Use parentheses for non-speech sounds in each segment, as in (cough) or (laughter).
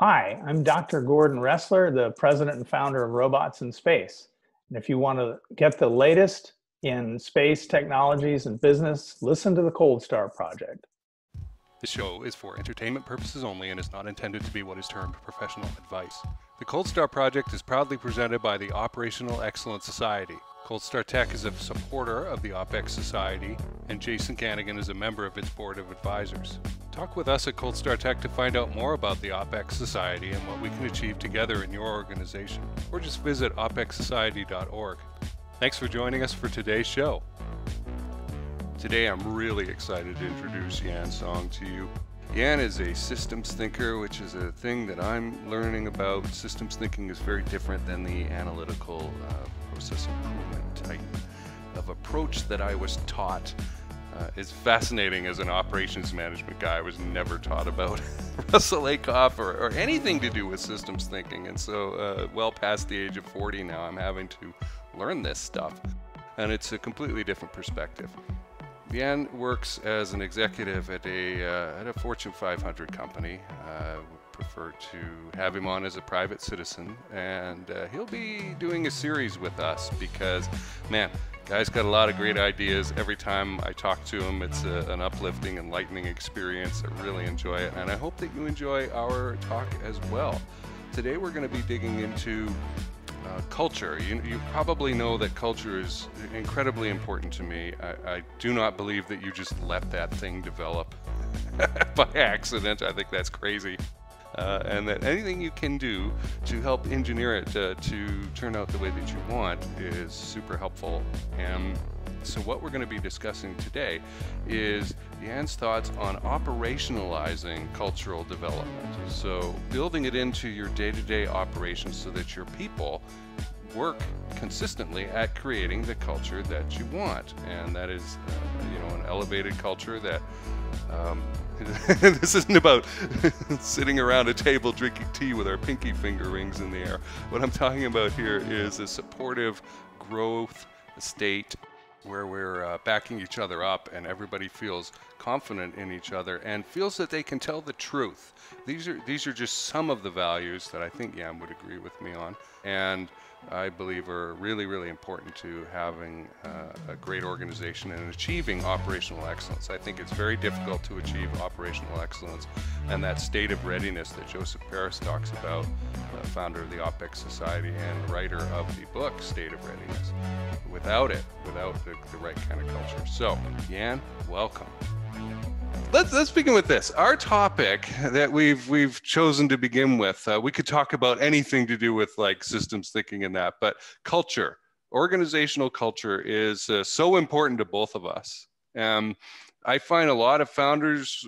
Hi, I'm Dr. Gordon Roesler, the president and founder of Robots in Space. And if you want to get the latest in space technologies and business, listen to the Cold Star Project. This show is for entertainment purposes only and is not intended to be what is termed professional advice. The Cold Star Project is proudly presented by the Operational Excellence Society. Cold Star Tech is a supporter of the OPEX Society, and Jason Kanigan is a member of its board of advisors. Talk with us at Cold Star Tech to find out more about the OPEX Society and what we can achieve together in your organization, or just visit opexsociety.org. Thanks for joining us for today's show. Today I'm really excited to introduce Yan Song to you. Yan is a systems thinker, which is a thing that I'm learning about. Systems thinking is very different than the analytical uh, process improvement type of approach that I was taught. Uh, is fascinating as an operations management guy. I was never taught about (laughs) Russell Ackoff or, or, anything to do with systems thinking. And so, uh, well past the age of 40 now, I'm having to learn this stuff. And it's a completely different perspective. Yan works as an executive at a, uh, at a Fortune 500 company. Uh, prefer to have him on as a private citizen, and uh, he'll be doing a series with us because, man, guy's got a lot of great ideas. Every time I talk to him, it's a, an uplifting, enlightening experience. I really enjoy it, and I hope that you enjoy our talk as well. Today, we're going to be digging into uh, culture. You, you, probably know that culture is incredibly important to me. I, I do not believe that you just let that thing develop (laughs) by accident. I think that's crazy. Uh, and that anything you can do to help engineer it to, to turn out the way that you want is super helpful. And so, what we're going to be discussing today is Yan's thoughts on operationalizing cultural development. So, building it into your day to day operations so that your people work consistently at creating the culture that you want. And that is, uh, you know, an elevated culture that. Um, (laughs) this isn't about (laughs) sitting around a table drinking tea with our pinky finger rings in the air. What I'm talking about here is a supportive growth state where we're uh, backing each other up and everybody feels confident in each other and feels that they can tell the truth. These are these are just some of the values that I think Yan would agree with me on, and I believe are really really important to having uh, a great organization and achieving operational excellence. I think it's very difficult to achieve operational excellence and that state of readiness that Joseph Paris talks about, uh, founder of the OPEX Society and writer of the book State of Readiness. Without it, without the, the right kind of culture. So, Yan, welcome let's let's begin with this. Our topic that we've we've chosen to begin with, uh, we could talk about anything to do with like systems thinking and that, but culture, organizational culture, is uh, so important to both of us. Um, I find a lot of founders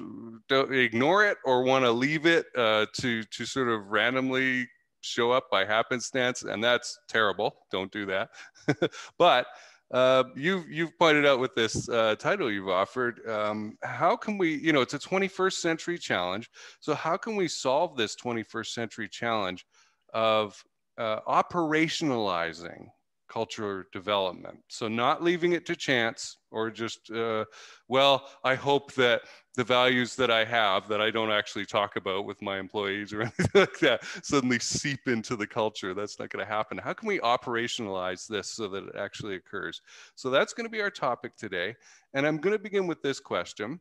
don't ignore it or want to leave it uh, to to sort of randomly show up by happenstance, and that's terrible. Don't do that. (laughs) but uh, you've you've pointed out with this uh, title you've offered. Um, how can we, you know, it's a 21st century challenge. So how can we solve this 21st century challenge of uh, operationalizing culture development. So not leaving it to chance or just, uh, well, I hope that the values that I have that I don't actually talk about with my employees or (laughs) anything like that suddenly seep into the culture. That's not going to happen. How can we operationalize this so that it actually occurs? So that's going to be our topic today. And I'm going to begin with this question.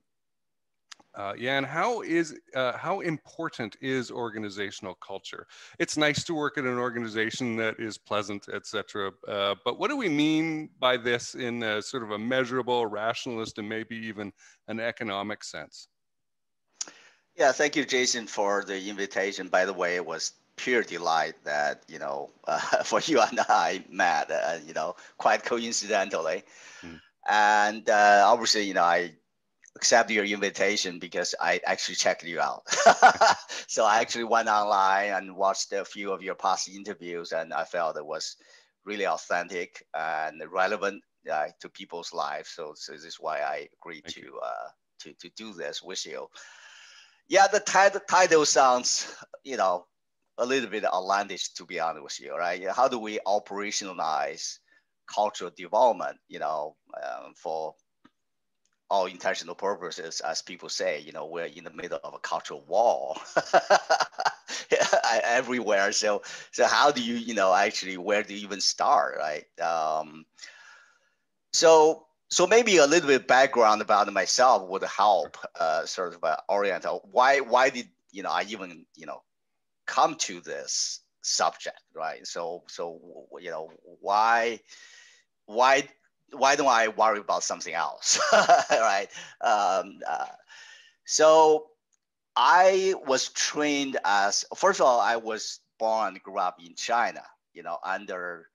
Uh, Yan, how is uh, how important is organizational culture? It's nice to work at an organization that is pleasant, etc. Uh, but what do we mean by this in a, sort of a measurable, rationalist, and maybe even an economic sense? Yeah, thank you, Jason, for the invitation. By the way, it was pure delight that you know uh, (laughs) for you and I met. Uh, you know, quite coincidentally, mm. and uh, obviously, you know, I accept your invitation because I actually checked you out. (laughs) so I actually went online and watched a few of your past interviews, and I felt it was really authentic and relevant uh, to people's lives. So, so this is why I agreed Thank to uh, to to do this with you. Yeah, the title title sounds, you know, a little bit outlandish to be honest with you, right? How do we operationalize cultural development, you know, um, for all intentional purposes, as people say, you know, we're in the middle of a cultural war. (laughs) everywhere. So so how do you you know actually where do you even start, right? Um, so so maybe a little bit background about myself would help uh, sort of uh, orient why why did you know I even you know come to this subject, right? So so you know why why why don't I worry about something else, (laughs) right? Um, uh, so I was trained as first of all I was born and grew up in China, you know, under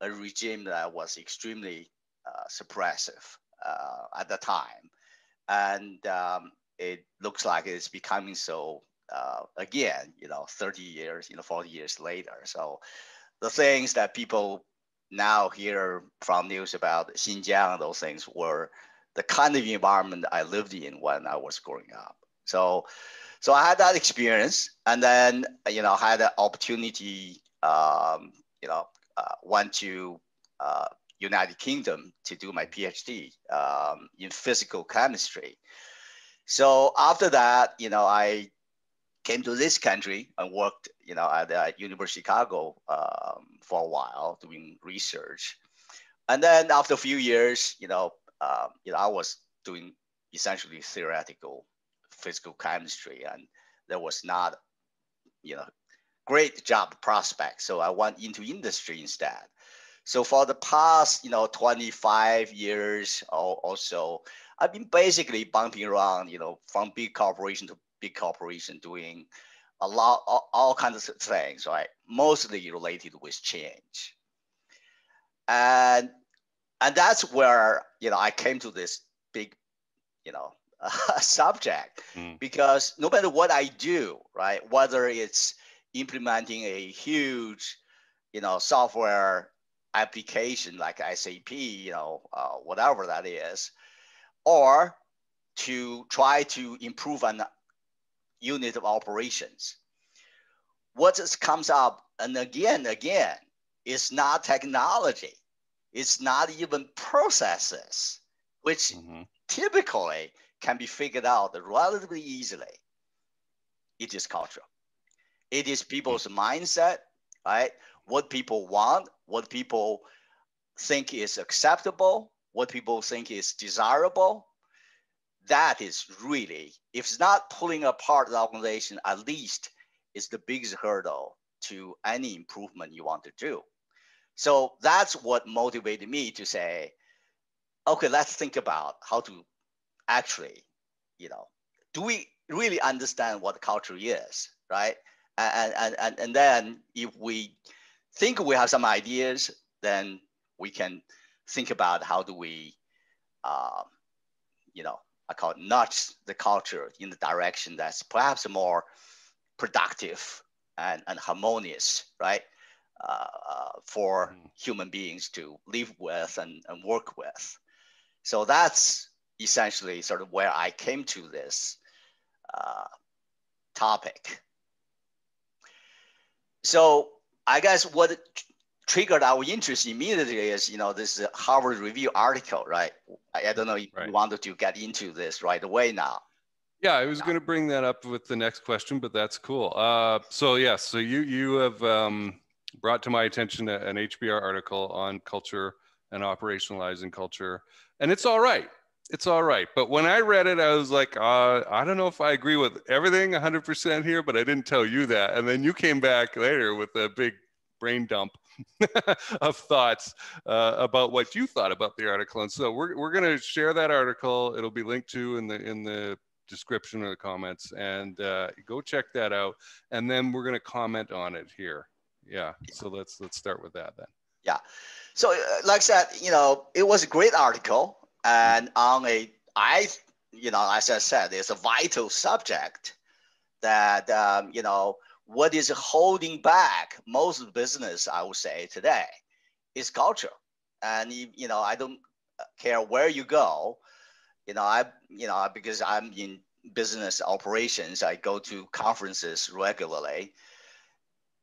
a regime that was extremely uh, suppressive uh, at the time. And um, it looks like it's becoming so uh, again, you know, 30 years, you know, 40 years later. So the things that people now hear from news about Xinjiang and those things were the kind of environment I lived in when I was growing up. So, so I had that experience, and then you know had the opportunity, um, you know, uh, went to uh, United Kingdom to do my PhD um, in physical chemistry. So after that, you know, I came to this country and worked, you know, at the University of Chicago um, for a while doing research. And then after a few years, you know, um, you know, I was doing essentially theoretical physical chemistry, and there was not, you know, great job prospects. So I went into industry instead. So for the past, you know, 25 years or, or so, I've been basically bumping around, you know, from big corporation to big corporation doing a lot, all, all kinds of things, right? Mostly related with change. And, and that's where, you know, I came to this big, you know, uh, (laughs) subject mm. because no matter what I do, right, whether it's implementing a huge, you know, software application like SAP, you know, uh, whatever that is, or to try to improve an unit of operations. What comes up and again, again, is not technology. It's not even processes, which mm-hmm. typically can be figured out relatively easily. It is culture. It is people's mm-hmm. mindset, right? What people want, what people think is acceptable, what people think is desirable. That is really, if it's not pulling apart the organization, at least it's the biggest hurdle to any improvement you want to do. So that's what motivated me to say, okay, let's think about how to actually, you know, do we really understand what culture is, right? And, and, and, and then if we think we have some ideas, then we can think about how do we, uh, you know, I call it nudge the culture in the direction that's perhaps more productive and, and harmonious, right? Uh, uh, for mm. human beings to live with and, and work with. So that's essentially sort of where I came to this uh, topic. So I guess what triggered our interest immediately is, you know, this Harvard Review article, right? I, I don't know if right. you wanted to get into this right away now. Yeah, I was going to bring that up with the next question, but that's cool. Uh, so yes, yeah, so you you have um, brought to my attention an HBR article on culture and operationalizing culture, and it's all right. It's all right. But when I read it, I was like, uh, I don't know if I agree with everything 100% here, but I didn't tell you that. And then you came back later with a big brain dump (laughs) of thoughts uh, about what you thought about the article. And so we're, we're going to share that article. It'll be linked to in the in the description or the comments, and uh, go check that out. And then we're going to comment on it here. Yeah. So let's let's start with that then. Yeah. So uh, like I said, you know, it was a great article, and on a I you know as I said, it's a vital subject that um, you know what is holding back most business, I would say today, is culture. And you know, I don't care where you go. You know, I you know because I'm in business operations, I go to conferences regularly.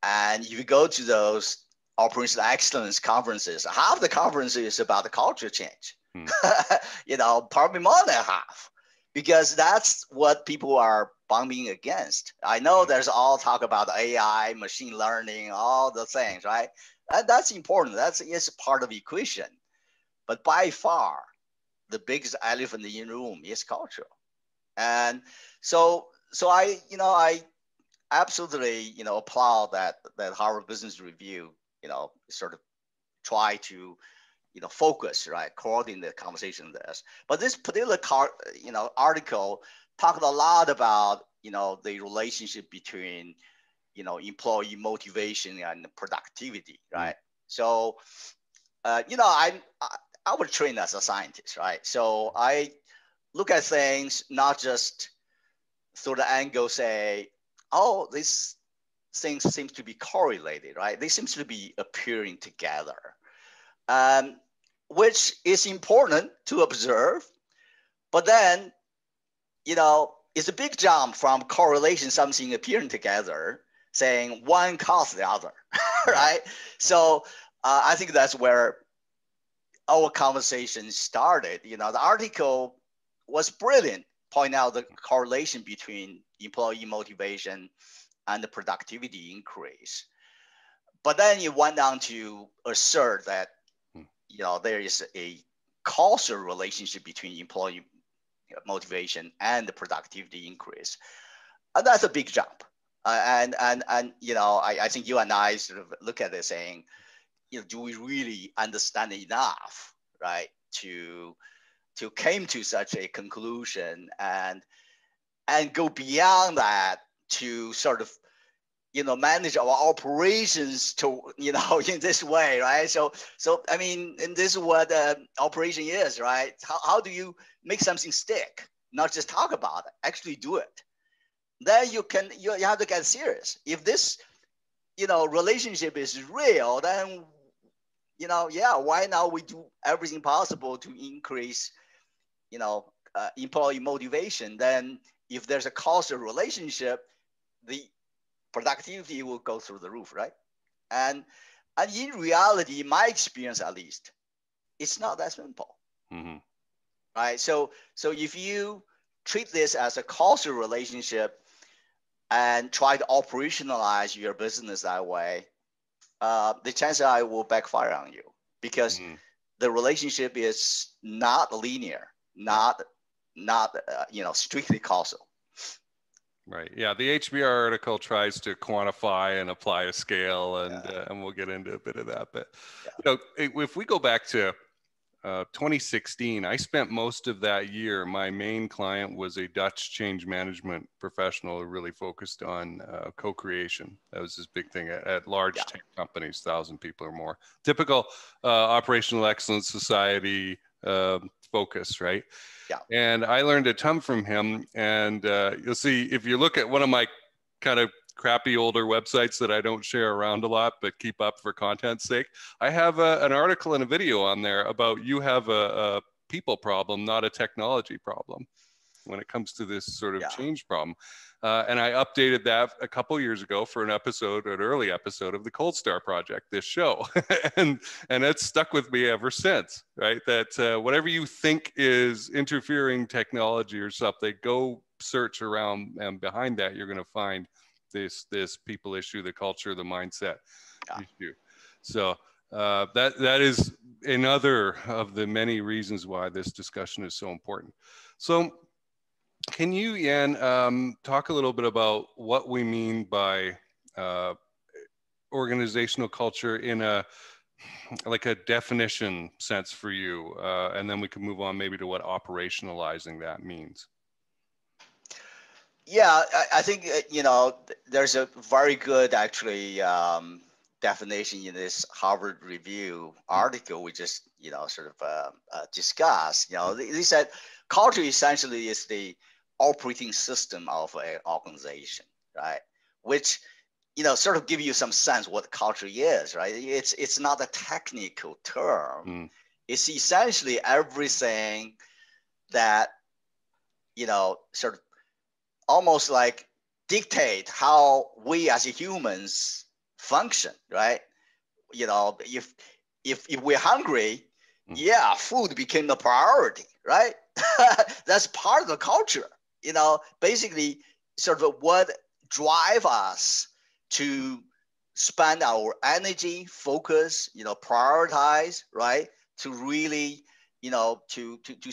And if you go to those operational excellence conferences, half the conference is about the culture change. Hmm. (laughs) you know, probably more than half, because that's what people are bumping against. I know there's all talk about AI, machine learning, all the things, right? That, that's important. That's is part of the equation. But by far, the biggest elephant in the room is culture. And so, so I, you know, I absolutely, you know, applaud that that Harvard Business Review, you know, sort of try to, you know, focus, right, coordinate the conversation on this. But this particular car, you know, article talked a lot about, you know, the relationship between, you know, employee motivation and productivity, right? So, uh, you know, I, I I was trained as a scientist, right? So I look at things not just through the angle say, oh, these things seems to be correlated, right? They seem to be appearing together, um, which is important to observe. But then, you know, it's a big jump from correlation, something appearing together, saying one causes the other, (laughs) right? So uh, I think that's where our conversation started. You know, the article was brilliant, point out the correlation between employee motivation and the productivity increase. But then it went on to assert that, hmm. you know, there is a causal relationship between employee motivation and the productivity increase. And that's a big jump. Uh, and, and, and, you know, I, I think you and I sort of look at it saying, you know, do we really understand enough, right, to to came to such a conclusion and and go beyond that to sort of you know manage our operations to you know (laughs) in this way right? So so i mean and this is what uh, operation is right? How, how do you make something stick? Not just talk about it actually do it. Then you can you, you have to get serious. If this you know relationship is real then you know, yeah, why not we do everything possible to increase, you know, uh, employee motivation? Then if there's a causal relationship, the productivity will go through the roof, right? And and in reality, in my experience at least, it's not that simple. Mm-hmm. Right. So so if you treat this as a causal relationship and try to operationalize your business that way, uh, the chances are it will backfire on you because mm-hmm. the relationship is not linear, not not uh, you know strictly causal. Right. Yeah. The HBR article tries to quantify and apply a scale, and yeah. uh, and we'll get into a bit of that. But yeah. you know, if we go back to uh, 2016, I spent most of that year. My main client was a Dutch change management professional who really focused on uh, co creation. That was his big thing at, at large yeah. tech companies, 1,000 people or more. Typical uh, operational excellence society um, focus, right? Yeah. And I learned a ton from him. And uh, you'll see if you look at one of my kind of crappy older websites that I don't share around a lot, but keep up for content's sake. I have a, an article and a video on there about you have a, a, people problem, not a technology problem when it comes to this sort of yeah. change problem. Uh, and I updated that a couple years ago for an episode, an early episode of the Cold Star Project, this show, (laughs) and and it's stuck with me ever since. Right, that uh, whatever you think is interfering technology or something, go search around, and behind that, you're going to find this this people issue, the culture, the mindset yeah. issue. So uh, that that is another of the many reasons why this discussion is so important. So, can you, Yan, um, talk a little bit about what we mean by uh, organizational culture in a like a definition sense for you, uh, and then we can move on maybe to what operationalizing that means. Yeah, I, I think uh, you know there's a very good actually um, definition in this Harvard Review article we just you know sort of uh, uh, discussed. You know, they, said culture essentially is the operating system of an organization, right? Which you know sort of give you some sense what culture is, right? It's it's not a technical term. Mm. It's essentially everything that you know sort of almost like dictate how we as humans function, right? You know, if if if we're hungry, mm. yeah, food became the priority, right? (laughs) That's part of the culture. You know, basically, sort of what drive us to spend our energy, focus, you know, prioritize, right? To really, you know, to to to,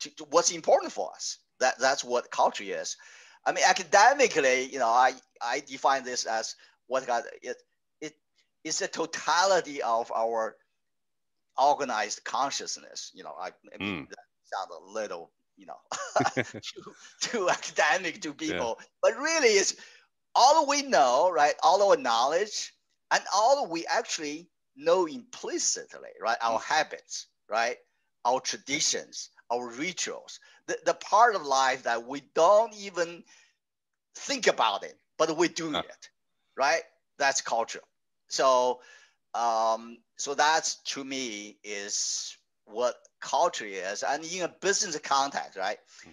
to, to what's important for us. That that's what culture is. I mean, academically, you know, I I define this as what got it it is the totality of our organized consciousness. You know, I, I mean, mm. that sounds a little, you know, (laughs) (laughs) too, too academic to people, yeah. but really it's all we know, right? All our knowledge and all we actually know implicitly, right? Our mm. habits, right? Our traditions, our rituals, the, the part of life that we don't even think about it, but we're doing huh. it, right? That's culture. So, um, so that's to me is what culture is, and in a business context, right? Mm-hmm.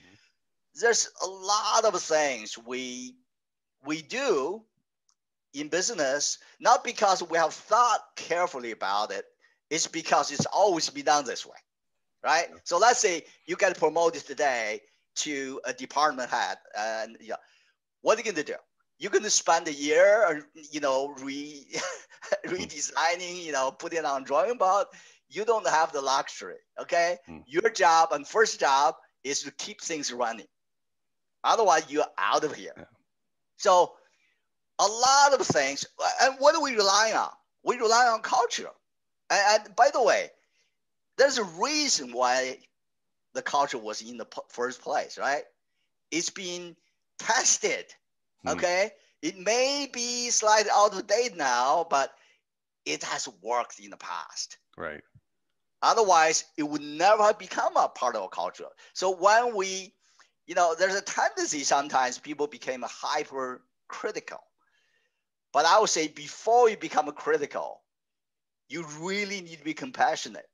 There's a lot of things we we do in business, not because we have thought carefully about it, it's because it's always been done this way, right? Yeah. So let's say you get promoted today to a department head, and yeah, what are you going to do? You're going to spend a year, you know, re (laughs) redesigning, you know, putting on drawing board. You don't have the luxury, okay? Mm. Your job and first job is to keep things running. Otherwise, you're out of here. Yeah. So a lot of things, and what do we rely on? We rely on culture. And, and by the way, there's a reason why the culture was in the first place, right? It's been tested, hmm. okay? It may be slightly out of date now, but it has worked in the past. Right. Otherwise, it would never become a part of a culture. So when we you know, there's a tendency sometimes people became hyper critical. But I would say before you become critical, you really need to be compassionate.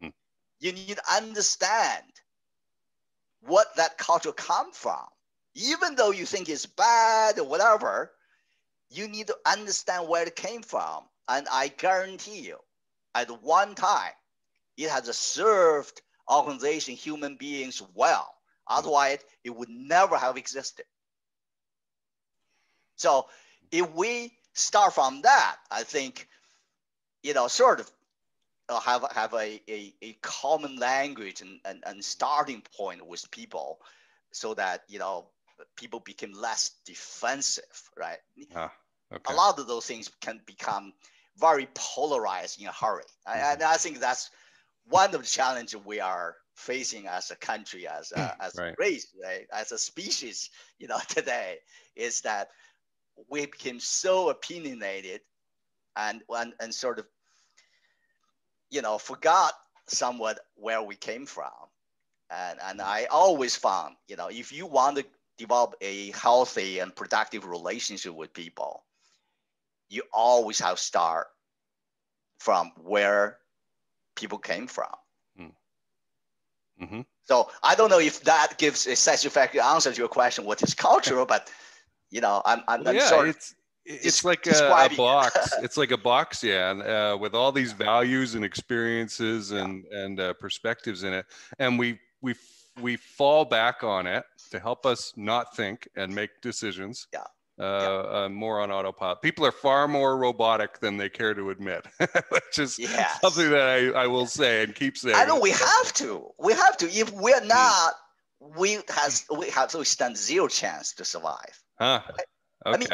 Hmm. You need to understand what that culture come from. Even though you think it's bad or whatever, you need to understand where it came from. And I guarantee you, at one time, it has served organization, human beings well. Otherwise, it would never have existed. So if we start from that, I think, you know, sort of uh, have, have a, a, a common language and, and, and starting point with people so that, you know, people become less defensive, right? Ah, okay. A lot of those things can become very polarized in a hurry. Mm-hmm. And I think that's one of the challenges we are facing as a country, as a, mm, as right. a race, right? as a species, you know, (laughs) today is that we became so opinionated and, and, and sort of, you know, forgot somewhat where we came from. And, and mm. I always found, you know, if you want to develop a healthy and productive relationship with people, you always have to start from where people came from. Mm-hmm. So I don't know if that gives a satisfactory answer to your question. What is cultural? But you know, I'm I'm, well, I'm yeah, sort of it's it's like a, a box. (laughs) it's like a box, yeah, and uh, with all these values and experiences and yeah. and uh, perspectives in it, and we we we fall back on it to help us not think and make decisions. Yeah uh, uh, more on autopilot. People are far more robotic than they care to admit, (laughs) which is yes. something that I, I will say and keep saying. I know we have to. We have to. If we're hmm. not, we has we have to stand zero chance to survive. Huh. Okay. I mean,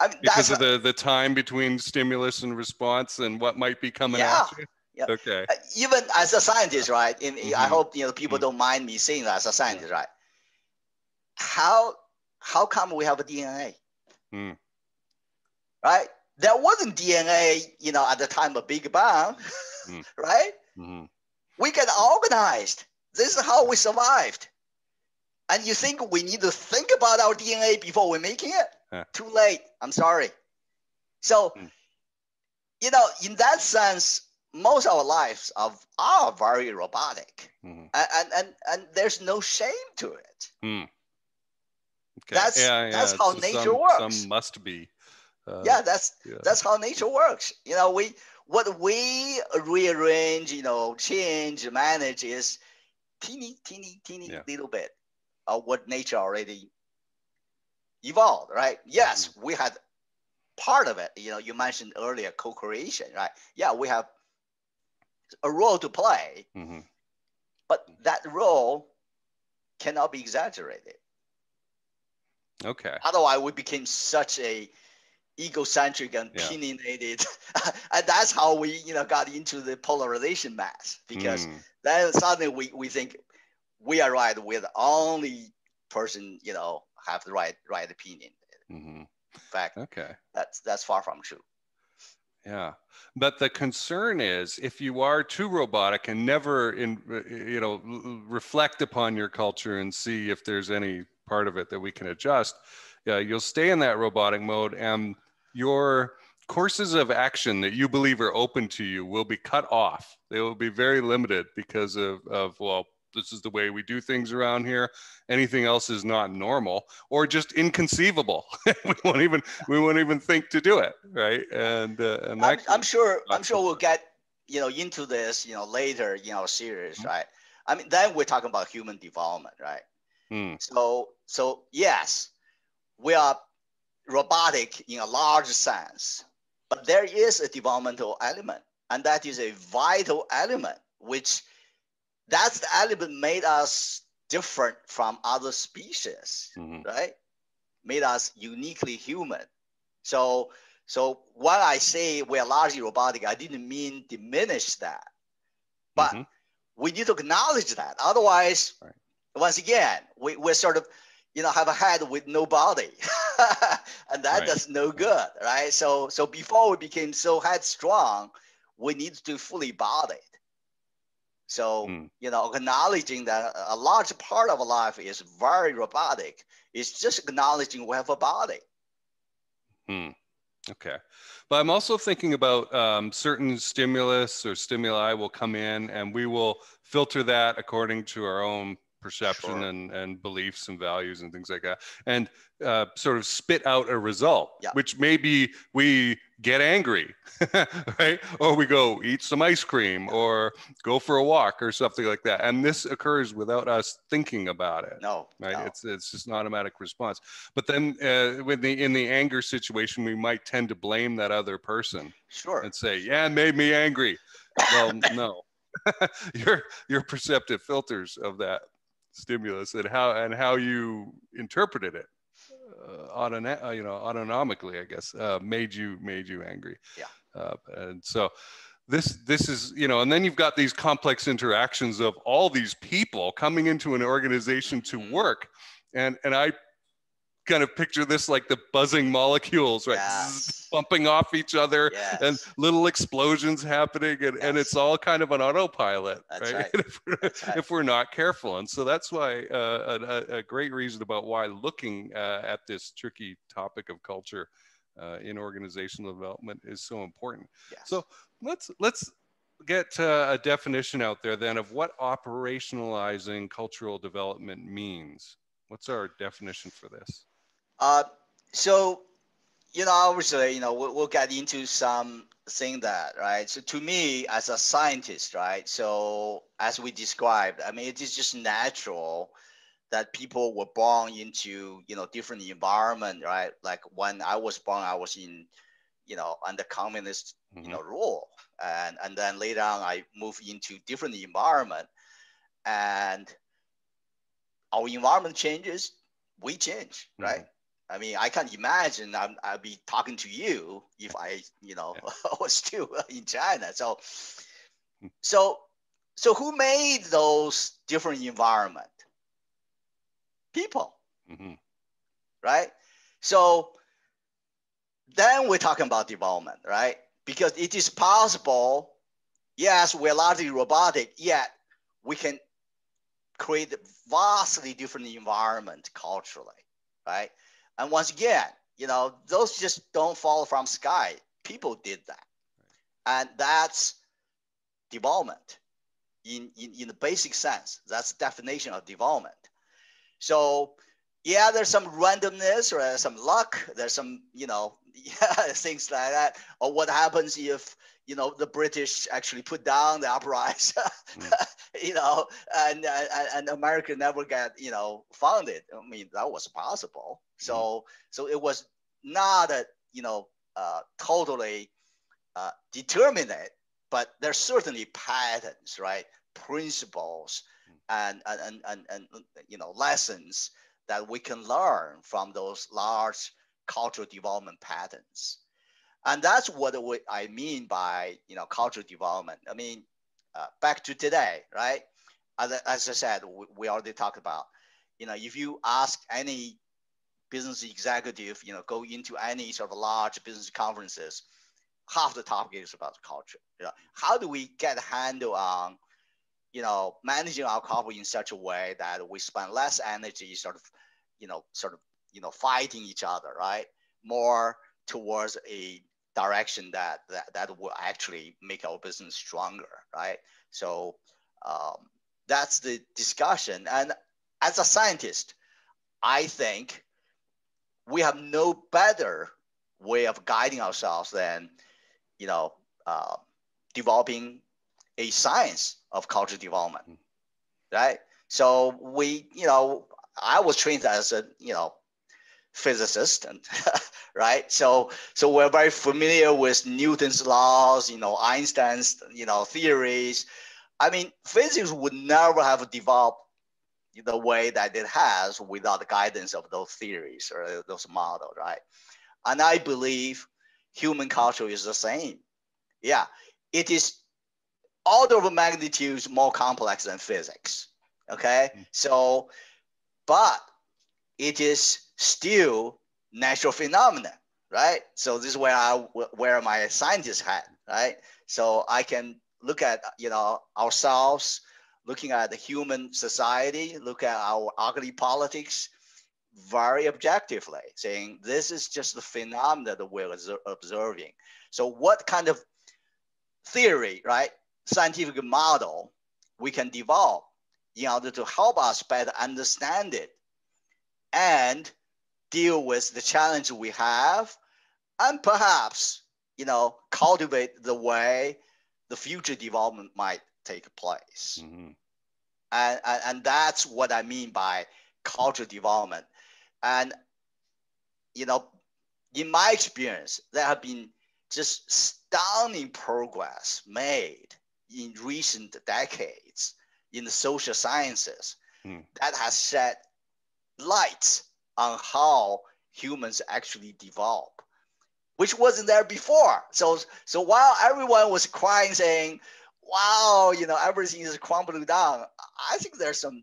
I mean, because of the, the time between stimulus and response and what might be coming yeah. at you. Yeah. Okay. Uh, even as a scientist, right? In, mm-hmm. I hope you know people mm-hmm. don't mind me saying that as a scientist, right? How how come we have a DNA? Mm. Right? There wasn't DNA, you know, at the time of Big Bang, mm. (laughs) right? Mm-hmm. We get organized. This is how we survived. And you think we need to think about our DNA before we're making it? Huh. Too late. I'm sorry. So, mm. you know, in that sense, most of our lives are, are very robotic. Mm-hmm. And, and, and there's no shame to it. Mm. Okay. That's yeah, that's how so nature some, works. Some must be. Uh, yeah, that's yeah. that's how nature works. You know, we what we rearrange, you know, change, manage is teeny, teeny, teeny yeah. little bit of what nature already evolved, right? Yes, we had part of it. You know, you mentioned earlier co-creation, right? Yeah, we have a role to play, Mhm. but that role cannot be exaggerated. Okay. Otherwise, we became such a egocentric and Yeah. opinionated, (laughs) and that's how we, you know, got into the polarization mess because Mm. then suddenly we, we think we are right. We're the only person, you know, have the right right opinion. Mhm. In fact, Okay. that's that's far from true. Yeah. But the concern is if you are too robotic and never in you know reflect upon your culture and see if there's any part of it that we can adjust, yeah, you'll stay in that robotic mode and your courses of action that you believe are open to you will be cut off. They will be very limited because of, of well, this is the way we do things around here. Anything else is not normal or just inconceivable. (laughs) we won't even we won't even think to do it, right? And uh, and I'm, I'm sure I'm sure we'll get you know into this you know later in our series, Mhm. right? I mean, then we're talking about human development, right? Hmm, So so yes, we are robotic in a large sense, but there is a developmental element, and that is a vital element, which that's the element made us different from other species, mhm, right? Made us uniquely human. So so when I say we're largely robotic, I didn't mean diminish that, but mhm. we need to acknowledge that. Otherwise, Right. Once again, we, we're sort of, you know, have a head with no body. (laughs) and that Right. does no good, right? So so before we became so headstrong, we need to fully bodied. So, Mm. you know, acknowledging that a large part of life is very robotic, is just acknowledging we have a body. Hmm. Okay. But I'm also thinking about um, certain stimulus or stimuli will come in and we will filter that according to our own perception Sure. and, and beliefs and values and things like that and uh, sort of spit out a result Yeah. which maybe we get angry (laughs) right or we go eat some ice cream or go for a walk or something like that and this occurs without us thinking about it No, right no. it's it's just an automatic response but then uh, with the in the anger situation we might tend to blame that other person sure. and say yeah it made me angry well no (laughs) your your perceptive filters of that stimulus and how and how you interpreted it uh, uh, you know autonomically i guess uh, made you made you angry Yeah. uh, and so this this is you know and then you've got these complex interactions of all these people coming into an organization to Mhm. work and and i kind of picture this like the buzzing molecules right Yes. bumping off each other Yes. and little explosions happening and, and it's all kind of an autopilot right, right. (laughs) if, we're, right. if we're not careful and so that's why uh, a, a- great reason about why looking uh, at this tricky topic of culture uh, in organizational development is so important Yes. so let's let's get uh, a definition out there then of what operationalizing cultural development means what's our definition for this Uh, so, you know, obviously, you know, we'll, we'll get into some thing that, right? So to me, as a scientist, right? So as we described, I mean, it is just natural that people were born into, you know, different environment, right? Like when I was born, I was in, you know, under communist, you Mhm. know, rule. And, and then later on, I moved into different environment and our environment changes, we change, Mhm. right? I mean, I can't imagine I'm, I'd be talking to you if I, you know, (laughs) was still in China. So, Hmm. so, so who made those different environment? People, Mhm. right? So then we're talking about development, right? Because it is possible, yes, we're largely robotic, yet we can create vastly different environment culturally, right? And once again, you know, those just don't fall from sky. People did that. And that's development in, in, in the basic sense. That's definition of development. So yeah, there's some randomness or there's some luck. There's some, you know, (laughs) yeah, things like that. Or what happens if, you know, the British actually put down the uprising, hmm. (laughs) you know, and, and and America never got, you know, founded. I mean, that was possible. So mm-hmm. so it was not a you know uh, totally uh, determinate, but there's certainly patterns, right? Principles and, and, and, and, you know lessons that we can learn from those large cultural development patterns. And that's what we, I mean by you know cultural development. I mean, uh, back to today, right? As, as I said, we, we already talked about. You know, if you ask any business executive, you know, go into any sort of large business conferences, half the topic is about culture. You know, how do we get a handle on, you know, managing our culture in such a way that we spend less energy sort of, you know, sort of, you know, fighting each other, right? More towards a direction that that, that will actually make our business stronger, right? So um, that's the discussion. And as a scientist, I think we have no better way of guiding ourselves than, you know, uh, developing a science of cultural development, mm. right? So we, you know, I was trained as a, you know, physicist, and (laughs) right? So, so we're very familiar with Newton's laws, you know, Einstein's, you know, theories. I mean, physics would never have developed the way that it has without the guidance of those theories or those models, right? And I believe human culture is the same. Yeah, it is order of magnitudes more complex than physics. Okay, mm-hmm. so, but it is still natural phenomena, right? So this is where I wear my scientist hat, right? So I can look at you know ourselves looking at the human society, look at our ugly politics very objectively, saying this is just the phenomena that we're observing. So what kind of theory, right, scientific model we can develop in order to help us better understand it and deal with the challenge we have and perhaps, you know, cultivate the way the future development might take place. Mm-hmm. And, and, and that's what I mean by cultural development. And, you know, in my experience, there have been just stunning progress made in recent decades in the social sciences mm. that has shed light on how humans actually develop, which wasn't there before. So, so while everyone was crying, saying, wow, you know, everything is crumbling down. I think there's some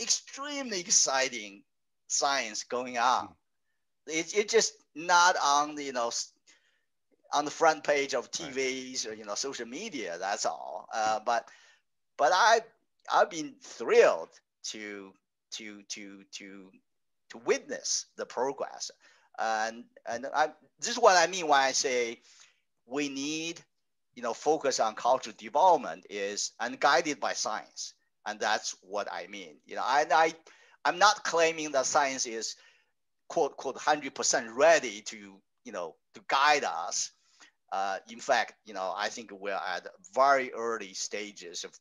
extremely exciting science going on. It's it just not on the, you know, on the front page of TVs or, you know, social media, that's all. Uh, but, but I, I've been thrilled to, to, to, to, to witness the progress. And, and I, this is what I mean when I say we need you know, focus on cultural development is unguided by science. And that's what I mean. You know, and I, I'm not claiming that science is quote, quote, 100% ready to, you know, to guide us. Uh, in fact, you know, I think we're at very early stages of,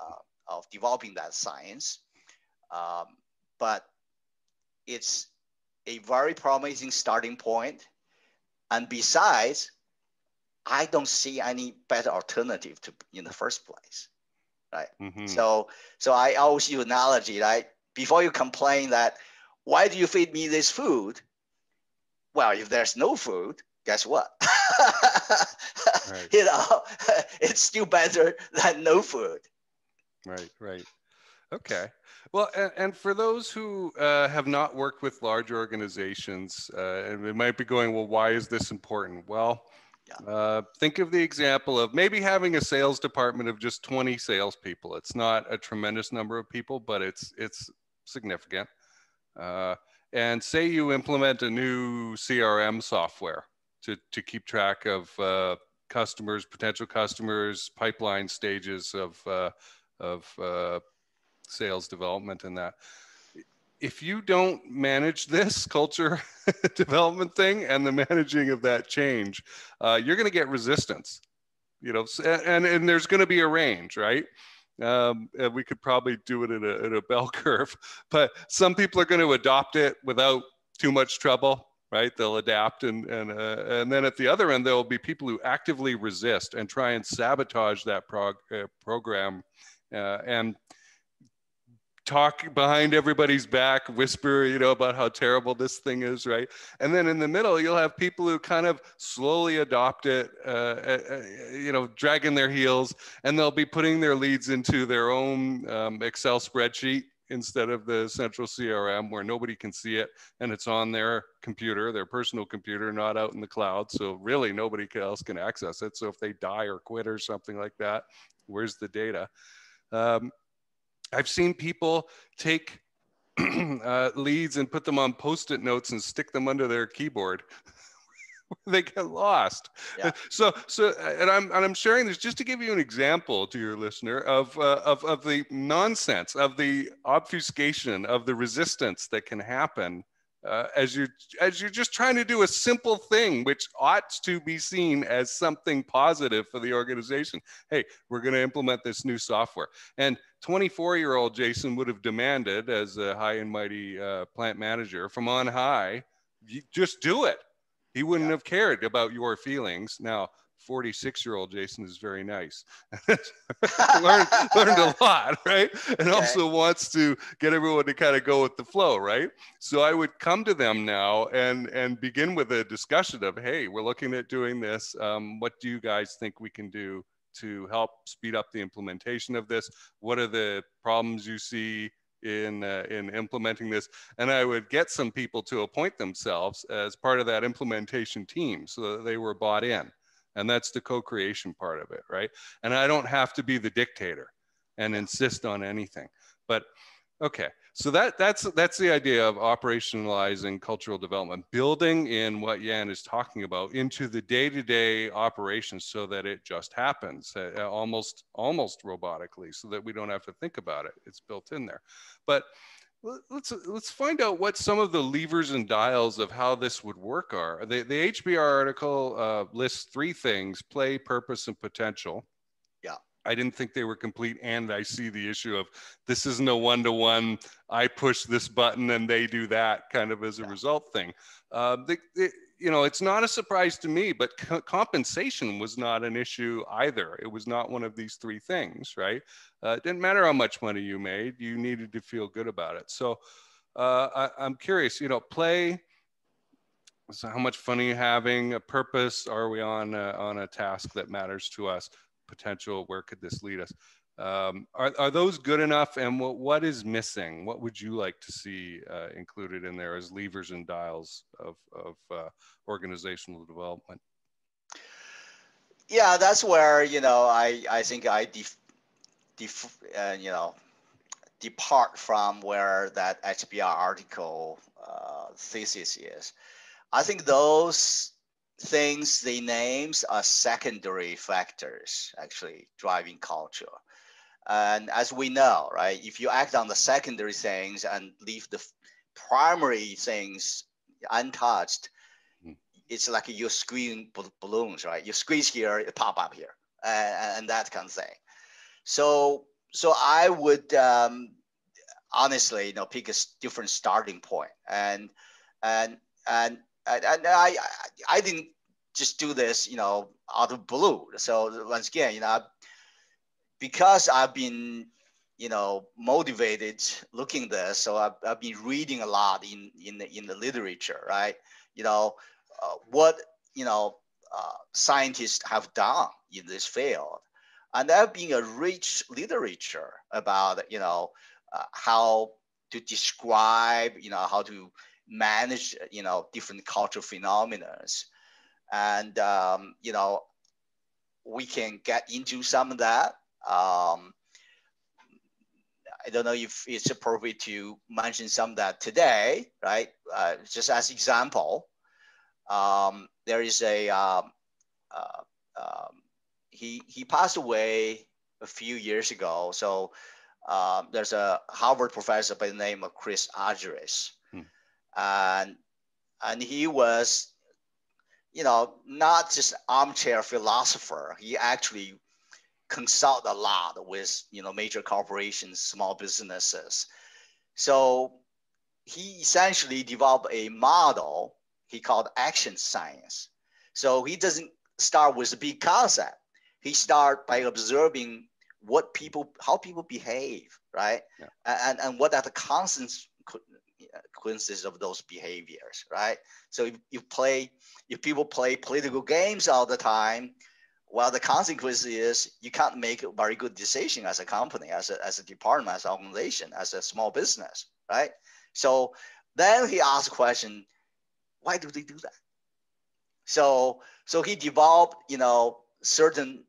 uh, of developing that science. Um, but it's a very promising starting point. And besides, I don't see any better alternative to in the first place, right? Mm-hmm. So, so I always use analogy, right? Before you complain that, why do you feed me this food? Well, if there's no food, guess what? (laughs) right. You know, (laughs) it's still better than no food. Right, right. Okay. Well, and, and for those who uh, have not worked with large organizations, uh, and it might be going, well, why is this important? Well, Uh, think of the example of maybe having a sales department of just 20 salespeople. It's not a tremendous number of people, but it's it's significant. Uh, and say you implement a new CRM software to, to keep track of uh, customers, potential customers, pipeline stages of, uh, of uh, sales development and that if you don't manage this (laughs) culture (laughs) development thing and the managing of that change, uh, you're going to get resistance. You know, and and there's going to be a range, right? Um, we could probably do it in a, in a (laughs) bell curve, but some people are going to adopt it without too much trouble right they'll adapt and and uh, and then at the other end there will be people who actively resist and try and sabotage that prog- uh, program uh, and talk behind everybody's back, whisper, you know, about how terrible this thing is, right? And then in the middle, you'll have people who kind of slowly adopt it, uh, uh, uh you know, dragging their heels, and they'll be putting their leads into their own um, Excel spreadsheet instead of the central CRM where nobody can see it and it's on their computer, their personal computer, not out in the cloud. So really nobody else can access it. So if they die or quit or something like that, where's the data? Um, I've seen people take (clears throat) uh, leads and put them on post-it notes and stick them under their keyboard. (laughs) they get lost. Yeah. (laughs) So, so, and I'm and I'm sharing this just to give you an example to your listener of uh, of of the nonsense, of the obfuscation, of the resistance that can happen uh, as you as you're just trying to do a simple thing which ought to be seen as something positive for the organization. Hey we're going to implement this new software. And 24 year old jason would have demanded as a high and mighty uh, plant manager from on high just do it. He wouldn't yeah. have cared about your feelings. Now 46 year old Jason is very nice. (laughs) (laughs) learned, learned a lot, right? And okay. also wants to get everyone to kind of go with the flow, right? So I would come to them now and, and begin with a discussion of, hey, we're looking at doing this. Um, what do you guys think we can do to help speed up the implementation of this? What are the problems you see? in uh, in implementing this and i would get some people to appoint themselves as part of that implementation team so that they were bought in and that's the co-creation part of it right? And i don't have to be the dictator and insist on anything. But okay so that that's that's the idea of operationalizing cultural development building in what yan is talking about into the day-to-day operations so that it just happens uh almost almost robotically so that we don't have to think about it. It's built in there. But let's let's find out what some of the levers and dials of how this would work are. The, the HBR article uh, lists three things: play, purpose, and potential. I didn't think they were complete, and I see the issue of this isn't a one-to-one. I push this button and they do that kind of as a yeah. result thing. Uh, the, the, you know, it's not a surprise to me, but co- compensation was not an issue either. It was not one of these three things, right? Uh, it didn't matter how much money you made, you needed to feel good about it. So uh, I, am curious, you know, play. So how much fun are you having? A purpose? Are we on a, on a task that matters to us? Potential? Where could this lead us? Um, are, are those good enough? And what, what is missing? What would you like to see uh, included in there as levers and dials of, of uh, organizational development? Yeah, that's where you know I I think I def, def, uh, you know depart from where that HBR article uh, thesis is. I think those things they names are secondary factors actually driving culture. And as we know, right, if you act on the secondary things and leave the primary things untouched, mm. it's like you squeeze balloons, right? You squeeze here, it pop up here, and, and that kind of thing. So, so I would um, honestly, you know, pick a different starting point, and and and and I I didn't just do this, you know, out of blue. So once again, you know, because I've been, you know, motivated looking this, so I've, I've been reading a lot in in the in the literature, right? You know, uh, what you know uh, scientists have done in this field, and there have been a rich literature about you know uh, how to describe, you know, how to manage, you know, different cultural phenomena, and um, you know, we can get into some of that um, I don't know if it's appropriate to mention some of that today, right? Uh, just as example, um, there is a um, uh, um, he he passed away a few years ago. So um, there's a Harvard professor by the name of Chris Argyris. And and he was, you know, not just armchair philosopher. He actually consult a lot with you know major corporations, small businesses. So he essentially developed a model he called action science. So he doesn't start with a big concept. He start by observing what people, how people behave, right? Yeah. And, and what are the consequences of those behaviors, right? So if you play, if people play political games all the time, well, the consequence is you can't make a very good decision as a company, as a, as a department, as an organization, as a small business, right? So then he asked a question, why do they do that? So, so he developed, you know, certain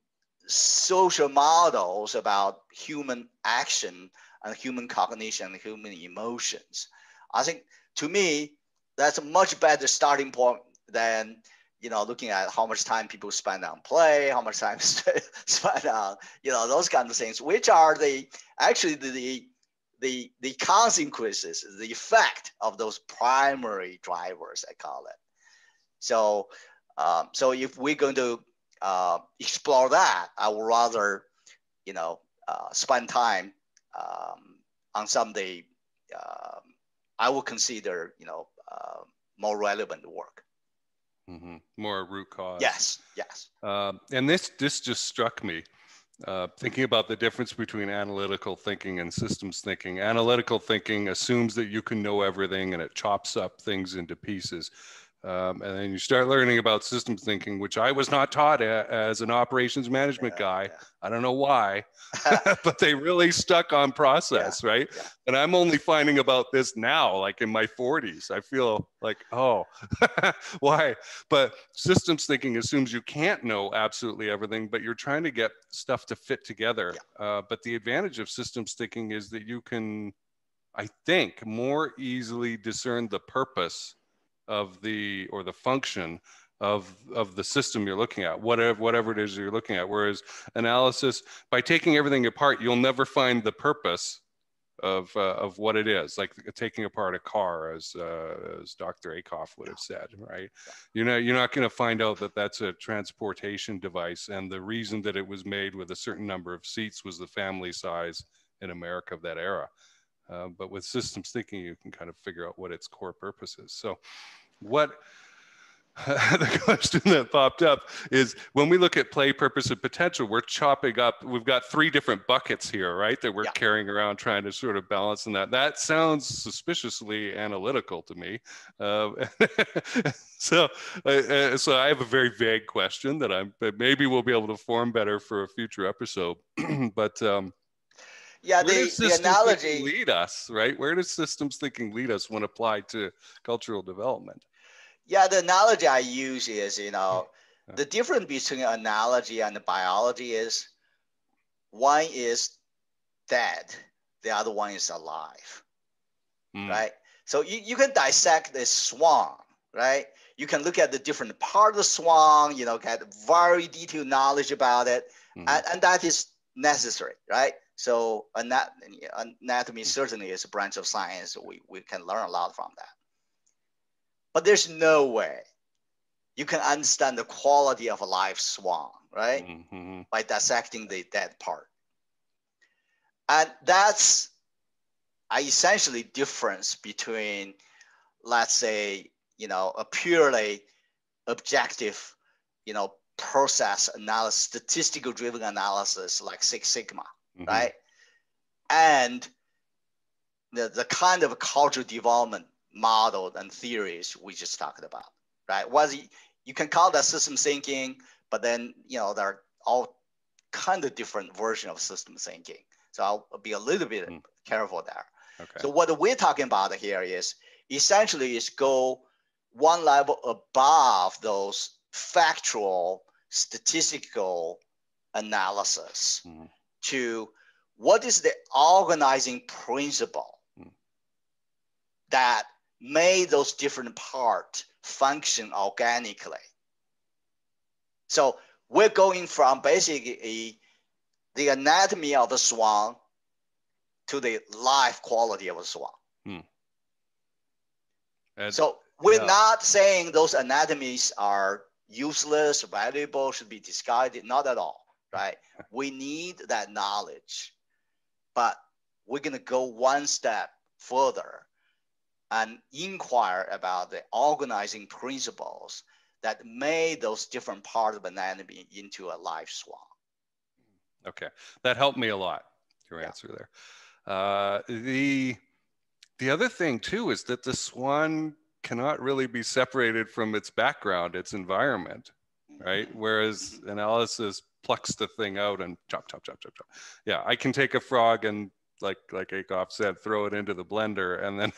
social models about human action and human cognition and human emotions. I think to me, that's a much better starting point than you know looking at how much time people spend on play, how much time (laughs) spend on you know those kind of things, which are the actually the the the consequences, the effect of those primary drivers, I call it. So, um, so if we're going to uh, explore that, I would rather, you know, uh, spend time um, on some of the uh, I would consider, you know, uh, more relevant work. Mm-hmm. More root cause. Yes, yes. Uh, and this this just struck me uh, thinking about the difference between analytical thinking and systems thinking. Analytical thinking assumes that you can know everything and it chops up things into pieces. Um, and then you start learning about systems thinking, which I was not taught a, as an operations management yeah, guy. Yeah. I don't know why, (laughs) (laughs) but they really stuck on process, yeah, right? And I'm only finding about this now, like in my 40s. I feel like, oh, (laughs) why? But systems thinking assumes you can't know absolutely everything, but you're trying to get stuff to fit together. Uh, but the advantage of systems thinking is that you can, I think, more easily discern the purpose of the or the function of of the system you're looking at whatever whatever it is you're looking at. Whereas analysis by taking everything apart you'll never find the purpose of uh, of what it is. Like taking apart a car as uh, as Dr. Ackoff would have said right? You know you're not going to find out that that's a transportation device and the reason that it was made with a certain number of seats was the family size in America of that era uh, but with systems thinking, you can kind of figure out what its core purpose is. So, what (laughs) the question that popped up is when we look at play, purpose, and potential, we're chopping up. We've got three different buckets here, right? That we're yeah. carrying around, trying to sort of balance in that. That sounds suspiciously analytical to me. Uh, (laughs) so, uh, so I have a very vague question that I'm. Maybe we'll be able to form better for a future episode. (clears throat) but um, yeah, the, the analogy lead us, right? Where does systems thinking lead us when applied to cultural development? Yeah, the analogy I use is, you know, yeah. the difference between analogy and biology is one is dead, the other one is alive, mm. right? So you, you can dissect the swan, right? You can look at the different part of the swan, you know, get very detailed knowledge about it, mm. and, and that is necessary, right? So anatomy certainly is a branch of science. We, we can learn a lot from that. But there's no way you can understand the quality of a live swan, right? Mm-hmm. By dissecting the dead part. And that's essentially difference between, let's say, you know, a purely objective, you know, process analysis, statistical driven analysis like Six Sigma, mm-hmm. right? And the, the kind of cultural development model and theories we just talked about, right? Was you can call that system thinking, but then you know there are all kind of different version of system thinking. So I'll be a little bit mm. careful there. Okay. So what we're talking about here is essentially is go one level above those factual statistical analysis mm to what is the organizing principle mm. that made those different parts function organically. So we're going from basically the anatomy of the swan to the life quality of the swan. Mm. so we're yeah. not saying those anatomies are useless, valuable, should be discarded. Not at all right? we need that knowledge, but we're going to go one step further and inquire about the organizing principles that made those different parts of anatomy into a live swan. Okay, that helped me a lot. Your yeah. answer there. Uh, the the other thing too is that the swan cannot really be separated from its background, its environment, right? Mm-hmm. Whereas analysis plucks the thing out and chop, chop, chop, chop, chop. Yeah, I can take a frog and like like Ackoff said, throw it into the blender and then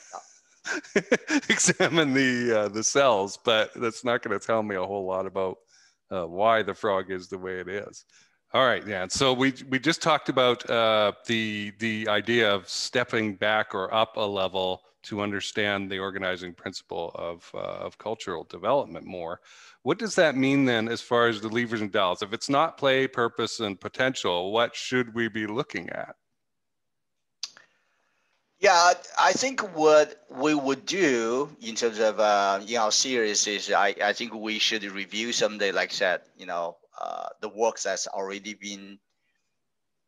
(laughs) examine the uh, the cells, but that's not going to tell me a whole lot about uh, why the frog is the way it is. All right, yeah. So we we just talked about uh, the the idea of stepping back or up a level to understand the organizing principle of uh, of cultural development more. What does that mean then, as far as the levers and dowels? If it's not play, purpose, and potential, what should we be looking at? Yeah, I think what we would do in terms of uh, in our series is I, I think we should review someday, like I said, you know, uh, the work that's already been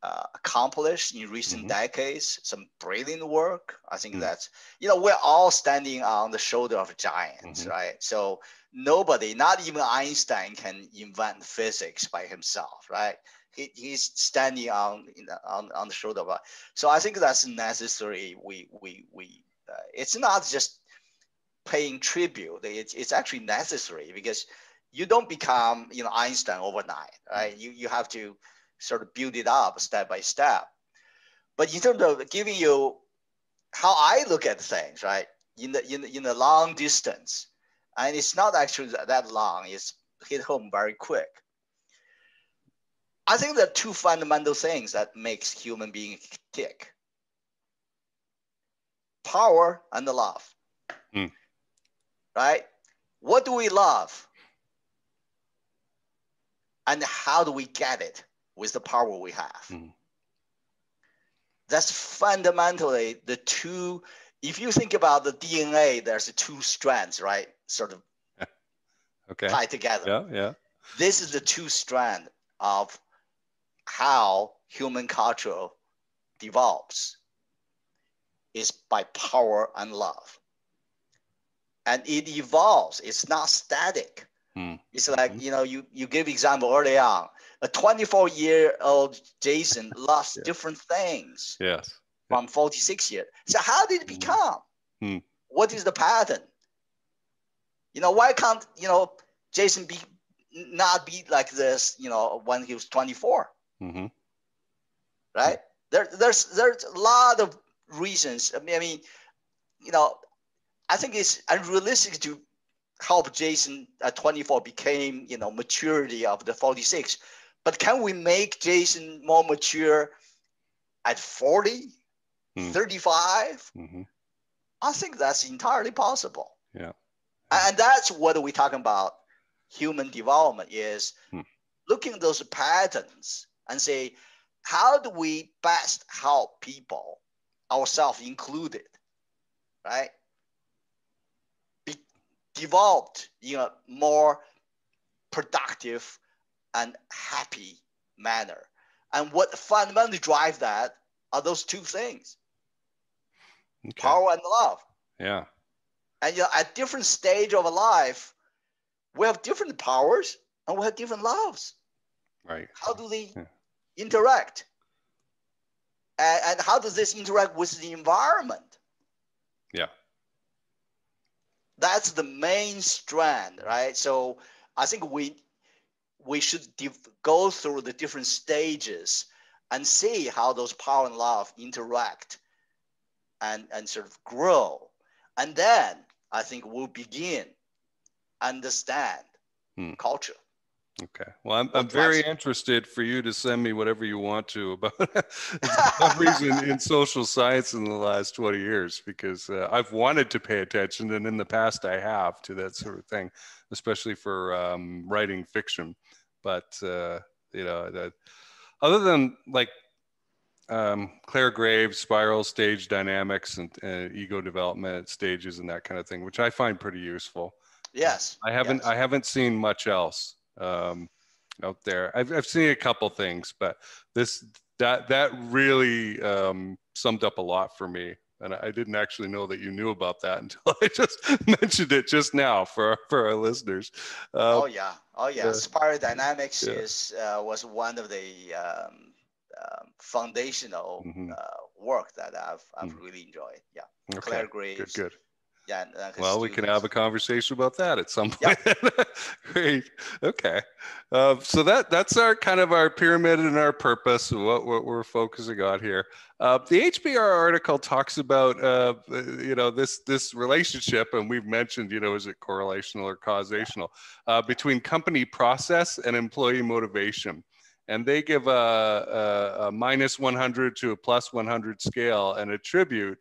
uh, accomplished in recent mm-hmm. decades, some brilliant work. I think mm-hmm. that's, you know, we're all standing on the shoulder of giants, mm-hmm. right? So nobody, not even Einstein, can invent physics by himself, right? He, he's standing on, you know, on on the shoulder of. So I think that's necessary. We we we. Uh, it's not just paying tribute. It's it's actually necessary because you don't become you know Einstein overnight, right? You you have to sort of build it up step by step. But in terms of giving you how I look at things, right? In the in the, in the long distance, and it's not actually that long. It's hit home very quick. I think there are two fundamental things that makes human being tick. Power and the love. Mm. Right? What do we love? And how do we get it with the power we have? Mm. That's fundamentally the two. If you think about the DNA, there's two strands, right? Sort of (laughs) okay. tied together. Yeah, yeah. This is the two strand of how human culture develops is by power and love. And it evolves, it's not static. Mm. It's like, mm-hmm. you know, you, you give example early on, a 24 year old Jason loves yeah. different things. Yes. From 46 years. So how did it hmm. become? Mm. What is the pattern? You know, why can't, you know, Jason be not be like this, you know, when he was 24? Mm-hmm. Right? There, there's there's a lot of reasons. I mean, I mean, you know, I think it's unrealistic to help Jason at 24 became, you know, maturity of the 46. But can we make Jason more mature at 40, mm. 35? Mm-hmm. I think that's entirely possible. Yeah. And that's what we're talking about human development is hmm. looking at those patterns and say, how do we best help people, ourselves included, right? Be developed in a more productive and happy manner. And what fundamentally drives that are those two things. Okay. Power and love. Yeah. And you know, at different stage of life, we have different powers and we have different loves. Right. How do they yeah interact. And, and how does this interact with the environment? Yeah. That's the main strand, right? So I think we we should go through the different stages and see how those power and love interact and, and sort of grow. And then I think we'll begin understand hmm. culture. Okay. Well, I'm, I'm very interested for you to send me whatever you want to about (laughs) (laughs) discoveries in, in social science in the last 20 years because uh, I've wanted to pay attention and in the past I have to that sort of thing, especially for um, writing fiction. But, uh, you know, that, other than like um, Clare Graves, spiral stage dynamics and uh, ego development stages and that kind of thing, which I find pretty useful. Yes. I haven't, yes. I haven't seen much else um, out there. I've, I've seen a couple things, but this that that really um, summed up a lot for me and I didn't actually know that you knew about that (laughs) until I just (laughs) mentioned it just now for for our listeners. Uh, oh yeah, oh yeah. Uh, Spiral Dynamics yeah. is uh, was one of the um, um, foundational mm-hmm. Uh, work that I've I've mm-hmm. really enjoyed. Yeah, okay. Clare Graves. Good, good. Yeah. well, we can have a conversation about that at some point. Yep. (laughs) Great. Okay. Uh, so that that's our kind of our pyramid and our purpose, what what we're focusing on here. Uh, the HBR article talks about uh, you know this this relationship, and we've mentioned you know is it correlational or causational uh, between company process and employee motivation and they give a, a, a minus 100 to a plus 100 scale and attribute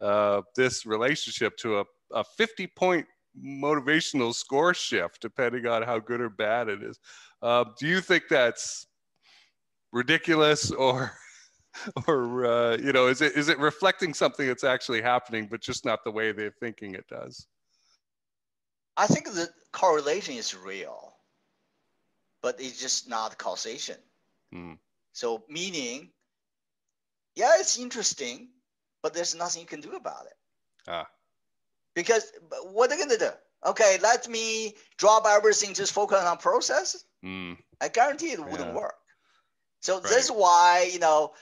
uh, this relationship to a, a 50 point motivational score shift, depending on how good or bad it is. Uh, do you think that's ridiculous or? (laughs) or uh, you know is it is it reflecting something that's actually happening but just not the way they're thinking it does i think the correlation is real but it's just not causation mm. so meaning yeah it's interesting but there's nothing you can do about it. Ah. Because what are they going to do? Okay, let me drop everything, just focus on process. Mm. I guarantee it wouldn't yeah. work. So right. that's why, you know,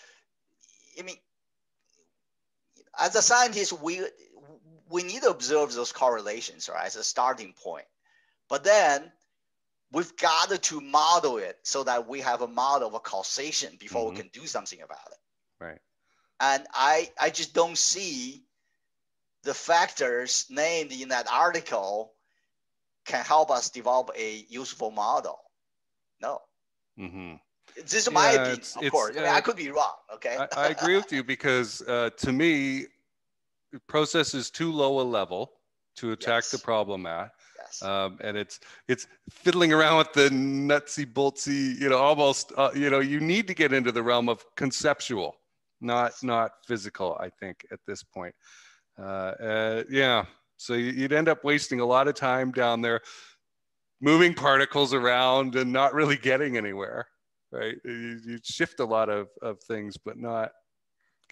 I mean, as a scientist, we we need to observe those correlations, right, as a starting point. But then we've got to model it so that we have a model of a causation before mm-hmm. we can do something about it. Right and I I just don't see the factors named in that article can help us develop a useful model. No. Mm-hmm. This is my yeah, opinion, of course. I, mean, uh, I could be wrong. Okay. I, I agree with you because uh, to me, process is too low a level to attack yes. the problem at. Yes. Um, and it's it's fiddling around with the nutsy boltsy, you know, almost, uh, you know, you need to get into the realm of conceptual not not physical. I think at this point, uh, uh, yeah. So you'd end up wasting a lot of time down there, moving particles around and not really getting anywhere, right? You, you shift a lot of of things, but not.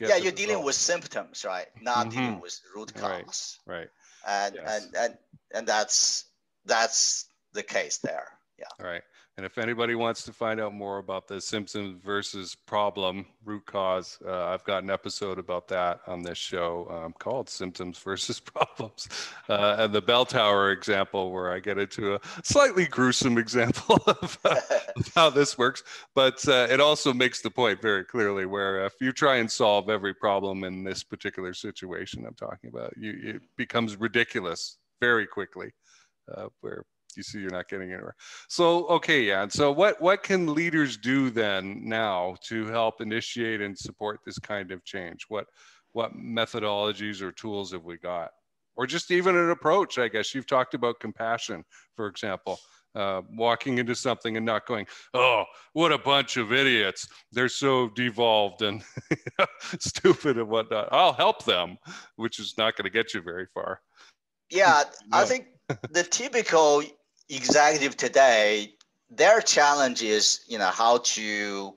yeah, you're dealing with symptoms, right? Not mm-hmm. dealing with root cause. Right. right. And yes. and and and that's that's the case there. Yeah. All right. And if anybody wants to find out more about the symptoms versus problem root cause, uh, I've got an episode about that on this show um, called Symptoms versus (laughs) Problems. Uh, and the bell tower example, where I get into a slightly gruesome example (laughs) of, uh, of how this works. But uh, it also makes the point very clearly where if you try and solve every problem in this particular situation I'm talking about, you, it becomes ridiculous very quickly. Uh, where you see you're not getting anywhere. So okay, yeah. And so what what can leaders do then now to help initiate and support this kind of change? What what methodologies or tools have we got? Or just even an approach, I guess. You've talked about compassion, for example. Uh, walking into something and not going, oh, what a bunch of idiots. They're so devolved and (laughs) stupid and whatnot. I'll help them, which is not going to get you very far. Yeah, (laughs) no. I think the typical executive today, their challenge is, you know, how to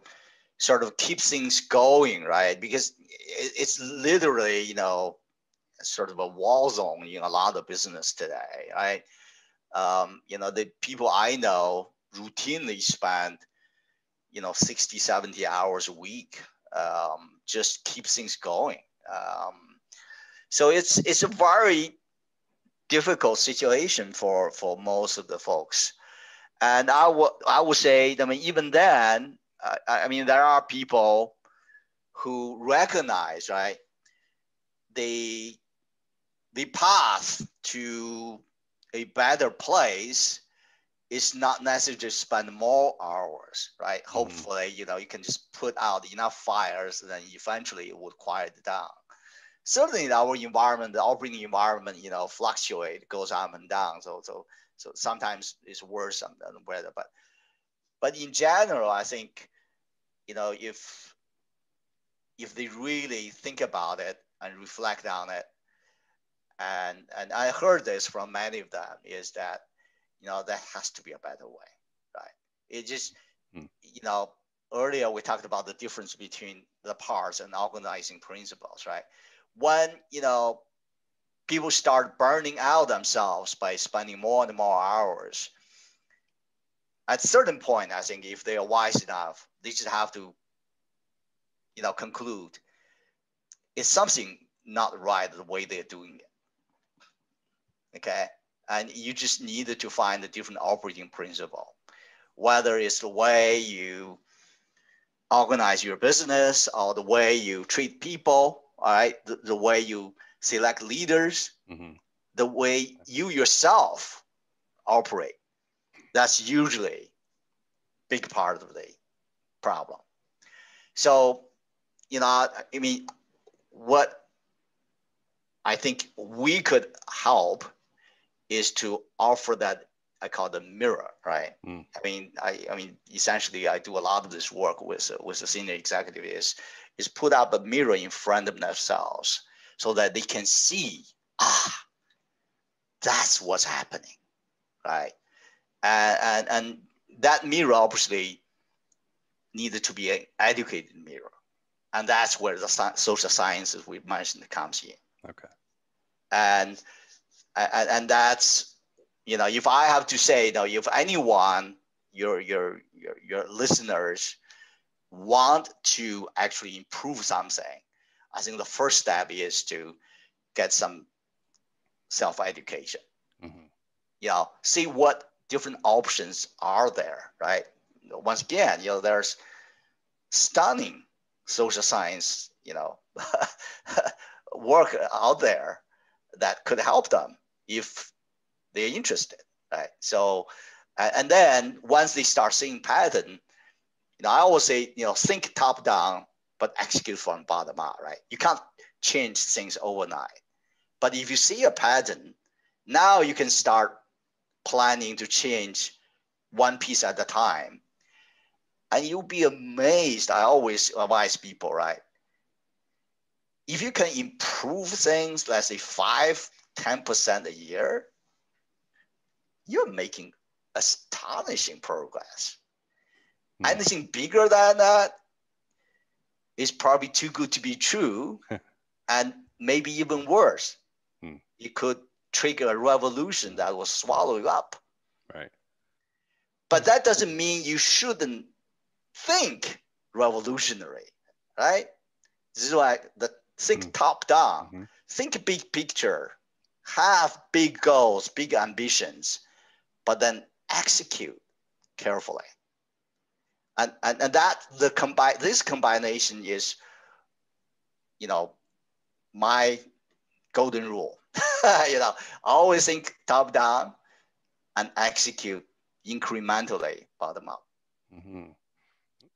sort of keep things going, right? Because it's literally, you know, sort of a wall zone in a lot of business today, right? Um, you know, the people I know routinely spend, you know, 60, 70 hours a week, um, just keep things going. Um, so it's it's a very difficult situation for for most of the folks. And I would I would say, I mean, even then, I, I mean, there are people who recognize, right, the the path to a better place is not necessary to spend more hours, right? Mm-hmm. Hopefully, you know, you can just put out enough fires, and then eventually it would quiet down certainly our environment, the operating environment, you know, fluctuate, goes up and down. So so so sometimes it's worse than weather. But but in general, I think, you know, if if they really think about it and reflect on it, and and I heard this from many of them is that, you know, there has to be a better way, right? It just, hmm. you know, earlier we talked about the difference between the parts and organizing principles, right? When you know people start burning out themselves by spending more and more hours, at a certain point, I think if they are wise enough, they just have to, you know, conclude it's something not right the way they're doing it. Okay, and you just need to find a different operating principle, whether it's the way you organize your business or the way you treat people, all right, the, the way you select leaders, mm-hmm. the way you yourself operate. That's usually big part of the problem. So, you know, I mean, what I think we could help is to offer that I call the mirror, right? Mm. I mean, I, I mean, essentially, I do a lot of this work with with the senior executive is is put up a mirror in front of themselves so that they can see, ah, that's what's happening, right? And and, and that mirror obviously needed to be an educated mirror, and that's where the social sciences we mentioned comes in. Okay. And and, and that's you know, if I have to say, you know, if anyone, your your your, your listeners want to actually improve something, I think the first step is to get some self-education. Mm-hmm. You know, see what different options are there, right? Once again, you know, there's stunning social science, you know, (laughs) work out there that could help them if they're interested, right? So, and then once they start seeing pattern, you know, I always say, you know, think top down, but execute from bottom up, right? You can't change things overnight. But if you see a pattern, now you can start planning to change one piece at a time. And you'll be amazed. I always advise people, right? If you can improve things, let's say five, 10% a year, you're making astonishing progress. Mm. Anything bigger than that is probably too good to be true, (laughs) and maybe even worse. Mm. It could trigger a revolution that will swallow you up. Right. But that doesn't mean you shouldn't think revolutionary, right? This is why the think mm. top down, mm-hmm. think big picture, have big goals, big ambitions, but then execute carefully. And, and, and that the combine this combination is, you know, my golden rule. (laughs) you know, always think top down and execute incrementally bottom up. Mm-hmm.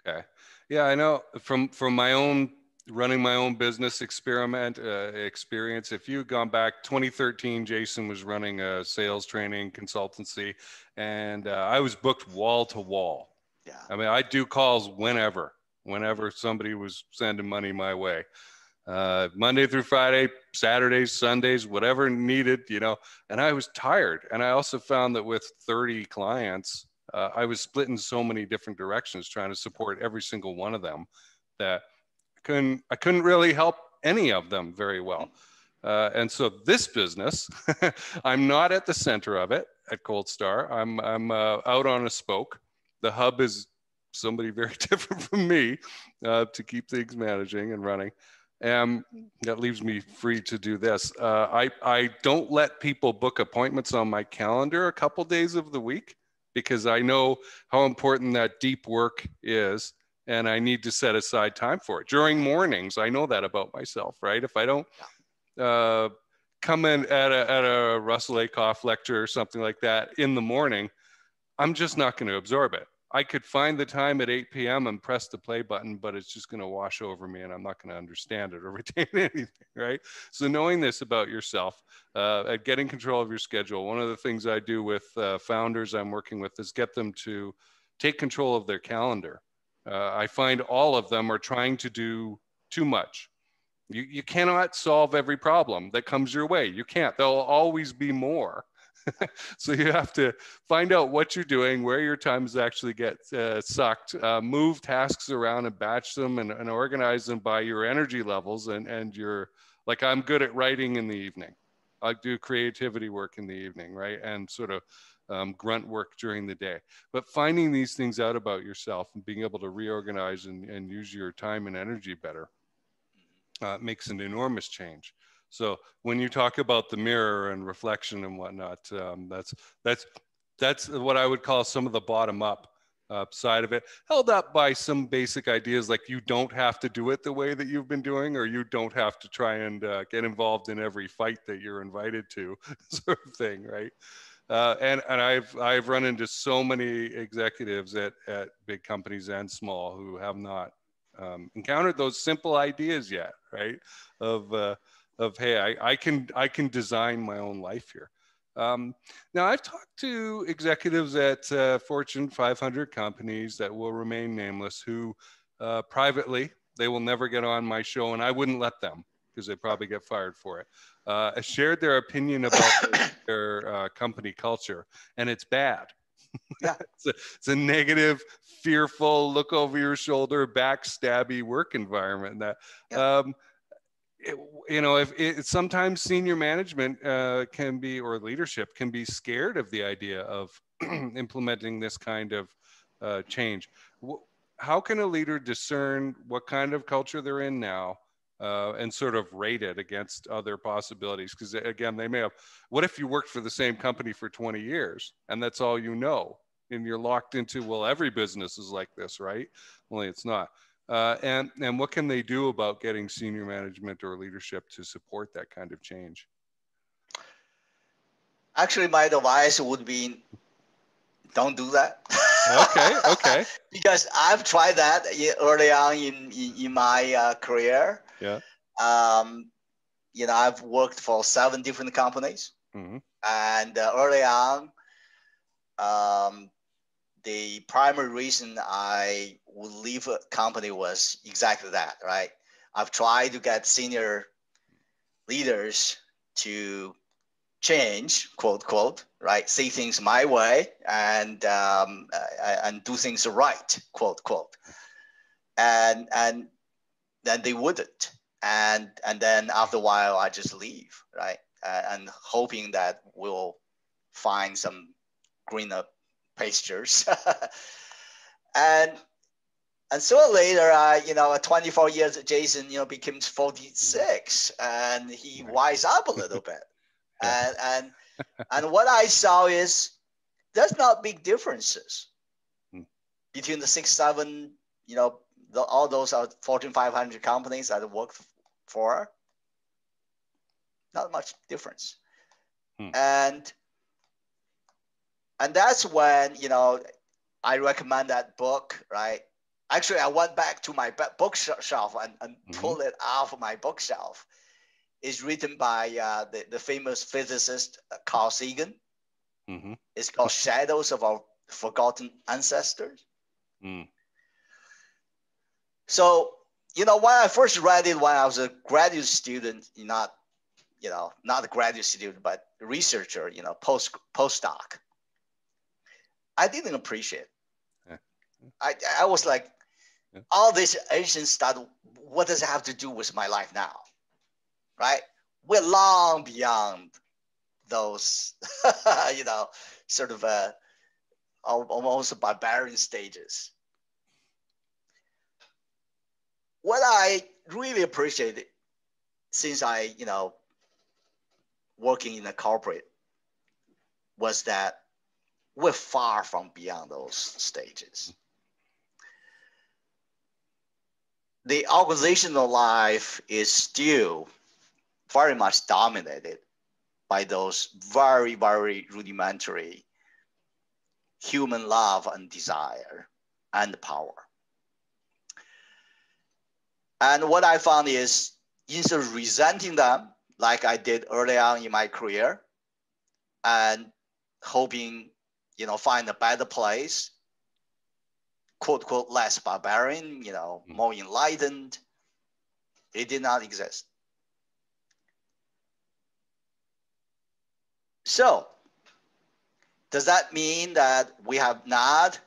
Okay. Yeah, I know from from my own running my own business experiment uh, experience. If you had gone back 2013, Jason was running a sales training consultancy, and uh, I was booked wall to wall. Yeah. I mean, I do calls whenever, whenever somebody was sending money my way. Uh, Monday through Friday, Saturdays, Sundays, whatever needed, you know. And I was tired. And I also found that with 30 clients, uh, I was split in so many different directions trying to support every single one of them that I couldn't I couldn't really help any of them very well. Uh, and so this business, (laughs) I'm not at the center of it at Cold Star. I'm I'm uh, out on a spoke. The hub is somebody (laughs) very different from me uh, to keep things managing and running. And that leaves me free to do this. Uh, I, I don't let people book appointments on my calendar a couple days of the week because I know how important that deep work is and I need to set aside time for it during mornings. I know that about myself, right? If I don't uh, come in at a, at a Russell Ackoff lecture or something like that in the morning, I'm just not going to absorb it. I could find the time at 8 p.m. and press the play button, but it's just going to wash over me and I'm not going to understand it or (laughs) retain anything, right? So, knowing this about yourself, uh, at getting control of your schedule, one of the things I do with uh, founders I'm working with is get them to take control of their calendar. Uh, I find all of them are trying to do too much. You, you cannot solve every problem that comes your way. You can't. There'll always be more. (laughs) so you have to find out what you're doing, where your times actually get uh, sucked, uh, move tasks around and batch them and, and, organize them by your energy levels and, and your Like I'm good at writing in the evening. I do creativity work in the evening, right? And sort of um, grunt work during the day. But finding these things out about yourself and being able to reorganize and, and use your time and energy better uh, makes an enormous change. So when you talk about the mirror and reflection and whatnot, um, that's that's that's what I would call some of the bottom up uh, side of it, held up by some basic ideas like you don't have to do it the way that you've been doing, or you don't have to try and uh, get involved in every fight that you're invited to, (laughs) sort of thing, right? Uh, and and I've I've run into so many executives at at big companies and small who have not um, encountered those simple ideas yet, right? Of uh, of hey, I, I can I can design my own life here. Um, now, I've talked to executives at uh, Fortune 500 companies that will remain nameless who uh, privately, they will never get on my show, and I wouldn't let them because they probably get fired for it. Uh, shared their opinion about (coughs) their uh, company culture, and it's bad. Yeah. (laughs) it's, a, it's, a, negative, fearful, look over your shoulder, backstabby work environment that. Yeah. Um, it, you know, if it, sometimes senior management uh, can be, or leadership can be scared of the idea of (clears throat) implementing this kind of uh, change. How can a leader discern what kind of culture they're in now uh, and sort of rate it against other possibilities? Because again, they may have, what if you worked for the same company for 20 years and that's all you know? And you're locked into, well, every business is like this, right? Only it's not. Uh, and, and what can they do about getting senior management or leadership to support that kind of change? Actually, my advice would be don't do that. okay, okay. (laughs) because I've tried that early on in, in, in my uh, career. Yeah. Um, you know, I've worked for seven different companies. Mm-hmm. And uh, early on, um, the primary reason I would leave a company was exactly that, right? I've tried to get senior leaders to change, quote, quote, right? See things my way and, um, and do things right, quote, quote. And, and then they wouldn't. And, and then after a while, I just leave, right? Uh, and hoping that we'll find some greener pastures. (laughs) and and so later, uh, you know, at 24 years, Jason, you know, became 46, and he wise up a little (laughs) bit. and and and what I saw is there's not big differences hmm. between the six, seven, you know, the, all those are Fortune 500 companies that I work for. Not much difference. Hmm. And and that's when you know I recommend that book, right? Actually, I went back to my bookshelf and, and mm-hmm. pulled it off my bookshelf. It's written by uh, the, the famous physicist uh, Carl Sagan. Mm-hmm. It's called Shadows of Our Forgotten Ancestors. Mm. So, you know, when I first read it when I was a graduate student, not, you know, not a graduate student, but researcher, you know, post postdoc. I didn't appreciate. Yeah. I I was like, yeah. all this ancient stuff. What does it have to do with my life now? Right? We're long beyond those, (laughs) you know, sort of uh, almost barbarian stages. What I really appreciate since I, you know, working in a corporate was that we're far from beyond those stages. The organizational life is still very much dominated by those very, very rudimentary human love and desire and power. And what I found is instead of resenting them, like I did early on in my career, and hoping you know, find a better place, quote, quote, less barbarian, you know, mm. more enlightened. It did not exist. So, does that mean that we have not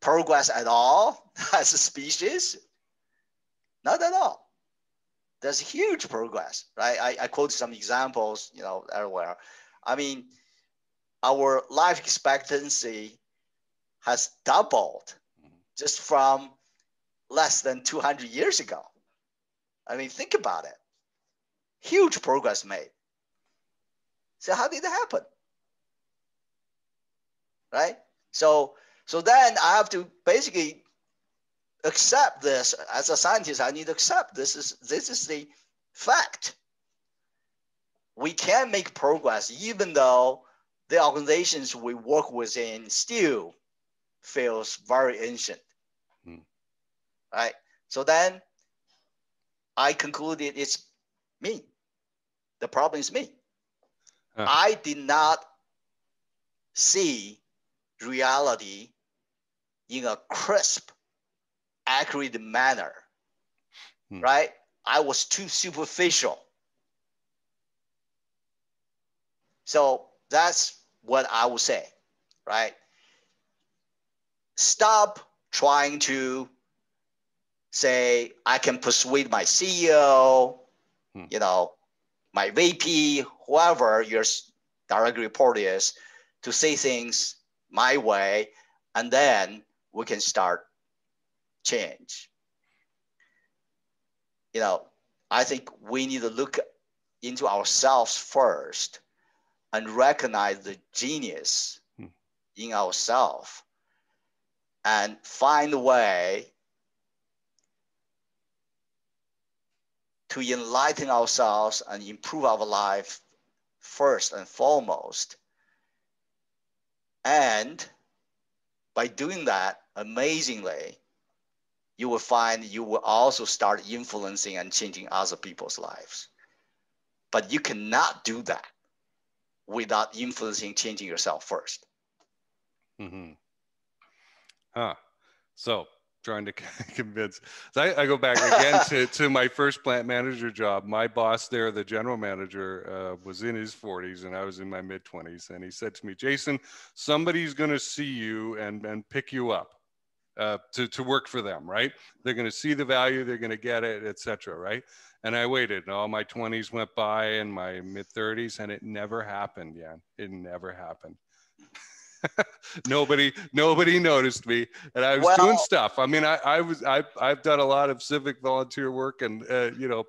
progressed at all (laughs) as a species? Not at all. there's huge progress, right? I, I quote some examples, you know, everywhere. I mean, our life expectancy has doubled mm-hmm. just from less than 200 years ago. I mean, think about it. Huge progress made. So how did it happen? Right? So so then I have to basically accept this as a scientist. I need to accept this is this is the fact. We can make progress even though the organizations we work within still feels very ancient. Hmm. Right? So then I concluded it's me. The problem is me. Huh. I did not see reality in a crisp, accurate manner, hmm. right? I was too superficial. So that's what I would say, right? Stop trying to say, I can persuade my CEO, hmm. you know, my VP, whoever your direct report is, to say things my way, and then we can start change. You know, I think we need to look into ourselves first and recognize the genius hmm. in ourselves and find a way to enlighten ourselves and improve our life first and foremost. And by doing that, amazingly, you will find you will also start influencing and changing other people's lives. But you cannot do that without influencing, changing yourself 1st Mm-hmm. Huh. So trying to (laughs) convince. So I, I, go back again to, to my first plant manager job. My boss there, the general manager, uh, was in his 40s and I was in my mid 20s. And he said to me, Jason, somebody's going to see you and, and pick you up. Uh, to, to work for them, right? They're going to see the value, they're going to get it, etc. right? And I waited, and all my 20s went by and my mid 30s, and it never happened, yeah. It never happened. (laughs) nobody nobody noticed me and i was well, doing stuff i mean i i was i i've done a lot of civic volunteer work and uh, you know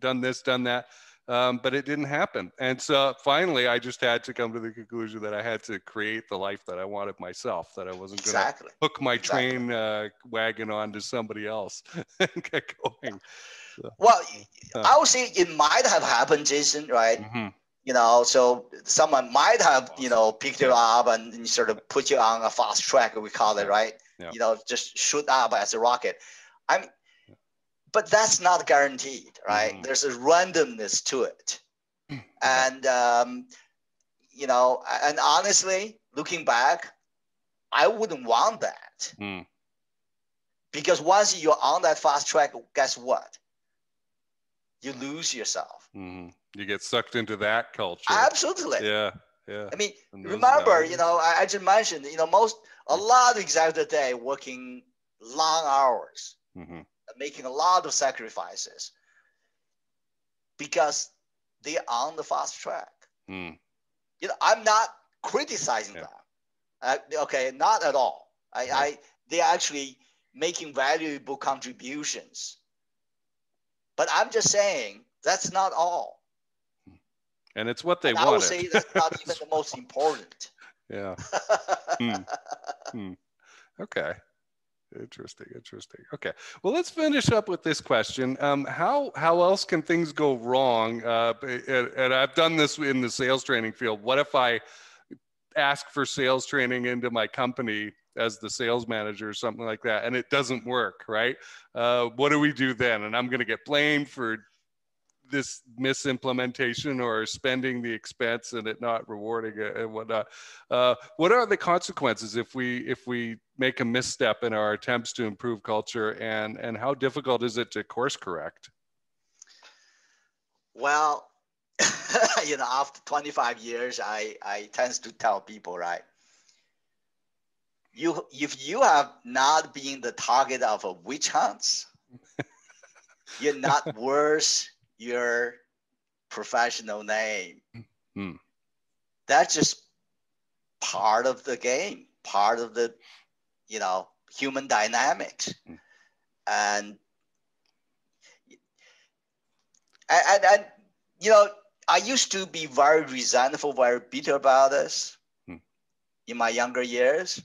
done this done that um, but it didn't happen and so finally i just had to come to the conclusion that i had to create the life that i wanted myself that i wasn't going to exactly. hook my exactly. train uh, wagon onto somebody else (laughs) and get going so, well uh, i would say it might have happened jason right mm-hmm you know, so someone might have, you know, picked you up and sort of put you on a fast track, we call it, right? Yeah. You know, just shoot up as a rocket. I'm, but that's not guaranteed, right? Mm. There's a randomness to it. and, um, you know, and honestly, looking back, I wouldn't want that. Mm. Because once you're on that fast track, guess what? You lose yourself. Mm you get sucked into that culture. Absolutely. Yeah. Yeah. I mean, remember, you know, I, I, just mentioned, you know, most, a lot of executives today working long hours, mm-hmm. Making a lot of sacrifices because they're on the fast track. Mm. You know, I'm not criticizing yeah. them. Uh, okay, not at all. I, yeah. I, they're actually making valuable contributions. But I'm just saying that's not all and it's what they want. I would say that's not (laughs) even the most important. Yeah. (laughs) hmm. Hmm. Okay. Interesting. Interesting. Okay. Well, let's finish up with this question. Um, how how else can things go wrong? Uh, and, and I've done this in the sales training field. What if I ask for sales training into my company as the sales manager or something like that, and it doesn't work, right? Uh, what do we do then? And I'm going to get blamed for this misimplementation or spending the expense and it not rewarding it and whatnot. Uh, what are the consequences if we if we make a misstep in our attempts to improve culture and and how difficult is it to course correct? Well, (laughs) you know, after 25 years, I I tend to tell people right. You if you have not been the target of a witch hunts (laughs) you're not worth your professional name. Hmm. That's just part of the game, part of the, you know, human dynamics. Hmm. And, and, and, you know, I used to be very resentful, very bitter about this Hmm. in my younger years.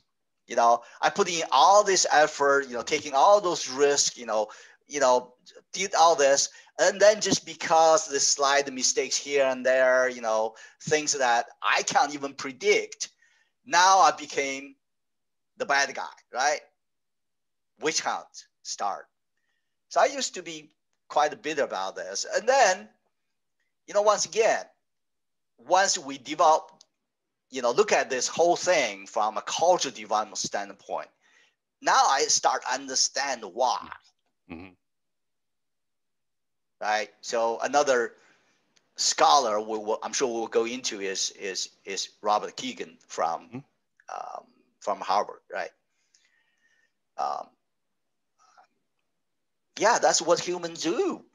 You know, I put in all this effort, you know, taking all those risks, you know, you know, did all this, and then just because the slight mistakes here and there, you know, things that I can't even predict, now I became the bad guy, right? Witch hunt start. So I used to be quite bitter about this, and then, you know, once again, once we develop, you know, look at this whole thing from a cultural development standpoint, now I start understand why Mhm. Right? So another scholar we will, I'm sure we'll go into is is is Robert Kegan from Mhm. um, from Harvard, right? Um, yeah, that's what humans do.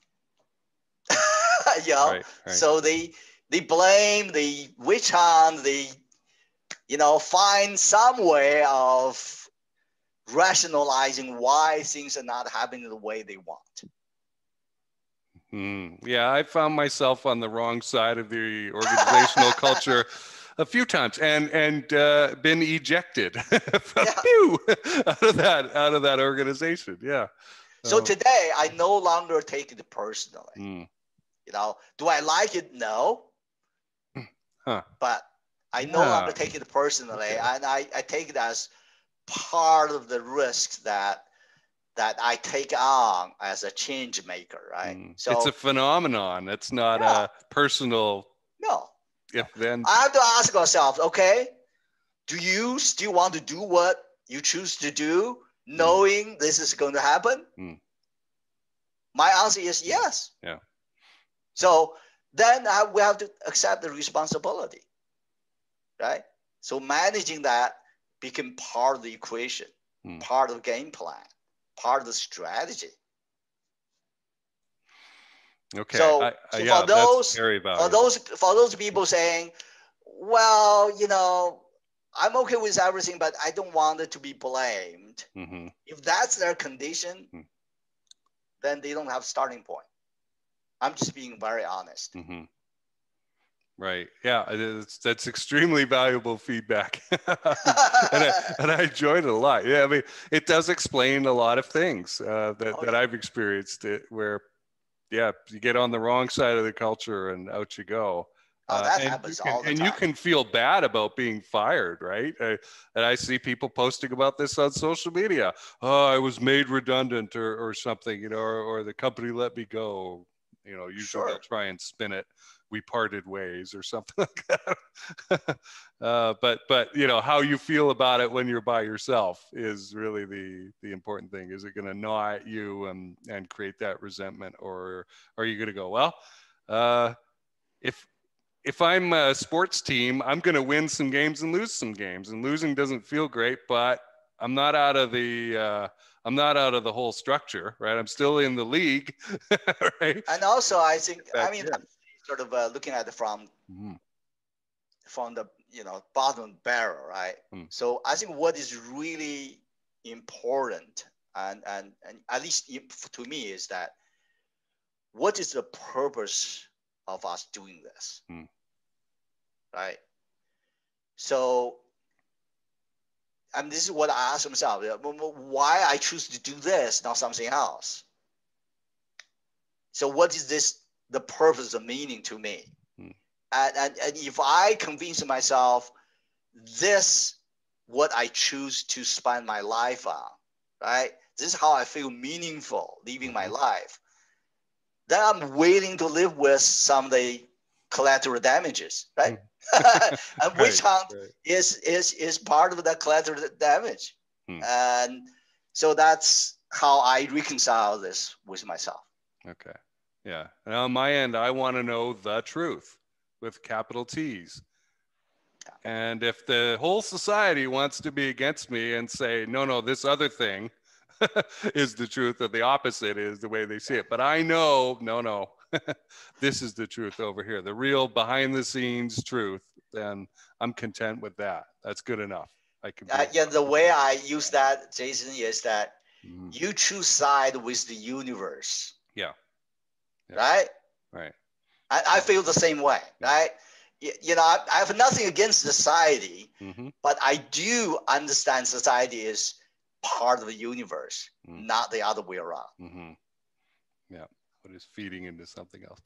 (laughs) you know, Right, right. so they they blame, the witch hunt, they you know find some way of rationalizing why things are not happening the way they want. Hmm. Yeah, I found myself on the wrong side of the organizational (laughs) culture a few times, and and uh, been ejected (laughs) Phew, (laughs) out of that out of that organization. Yeah. So Oh. today, I no longer take it personally. Hmm. You know, do I like it? No. Huh. But I no Yeah. longer take it personally, Okay. and I, I take it as part of the risk that that I take on as a change maker, right? Hmm. So it's a phenomenon. It's not Yeah. a personal no, if then. I have to ask ourselves, okay, do you still want to do what you choose to do, knowing this is going to happen? Mm. My answer is yes. Yeah. So then I, we have to accept the responsibility, right? So managing that became part of the equation, Mm. part of the game plan, part of the strategy. Okay. so- I, so I, for yeah, those- that's very For those for those people saying, well, you know, I'm okay with everything, but I don't want it to be blamed. hmm If that's their condition, Mm. then they don't have starting point. I'm just being very honest. hmm Right. Yeah. that's extremely valuable feedback. (laughs) (laughs) and, I, and I enjoyed it a lot. Yeah. I mean, it does explain a lot of things uh, that, Oh, that. I've experienced it where, yeah, you get on the wrong side of the culture and out you go. Oh, Uh, that and happens you can, all the and time. you can feel bad about being fired, right? Uh, and I see people posting about this on social media. Oh, I was made redundant or, or something, you know, or, or the company let me go. You know, usually Sure. they'll try and spin it. We parted ways or something (laughs) like that. uh, but but you know how you feel about it when you're by yourself is really the the important thing. Is it going to gnaw at you and and create that resentment, or are you going to go well? Uh, if if I'm a sports team, I'm going to win some games and lose some games, and losing doesn't feel great, but I'm not out of the uh, I'm not out of the whole structure, right? I'm still in the league, (laughs) right? And also, I think I mean, in. Sort of uh, looking at it from Mhm. from the you know bottom barrel, right? Mm. So I think what is really important, and and and at least to me, is that what is the purpose of us doing this, Mm. right? So. And this is what I ask myself: yeah, wh- wh- why I choose to do this, not something else. So, what is this? The purpose, the meaning to me? Hmm. And, and and if I convince myself this what I choose to spend my life on, right? This is how I feel meaningful living my Mhm. life. Then I'm willing to live with some of the collateral damages, right? (laughs) and witch Right, hunt right. is is is part of the collateral damage, Hmm. and so that's how I reconcile this with myself. Okay. Yeah. And on my end, I want to know the truth with capital T's. And if the whole society wants to be against me and say, no, no, this other thing, (laughs) is the truth, or the opposite is the way they see it. But I know, no, no, (laughs) this is the truth over here, the real behind the scenes truth. And I'm content with that. That's good enough. I can. Uh, yeah, the way I use that, Jason, is that mm-hmm. you choose side with the universe. Yeah. Yeah. Right. Right. I, I feel the same way. Right you know, I, I have nothing against society, mm-hmm. but I do understand society is part of the universe, mm-hmm. not the other way around. Mm-hmm. Yeah, what is feeding into something else?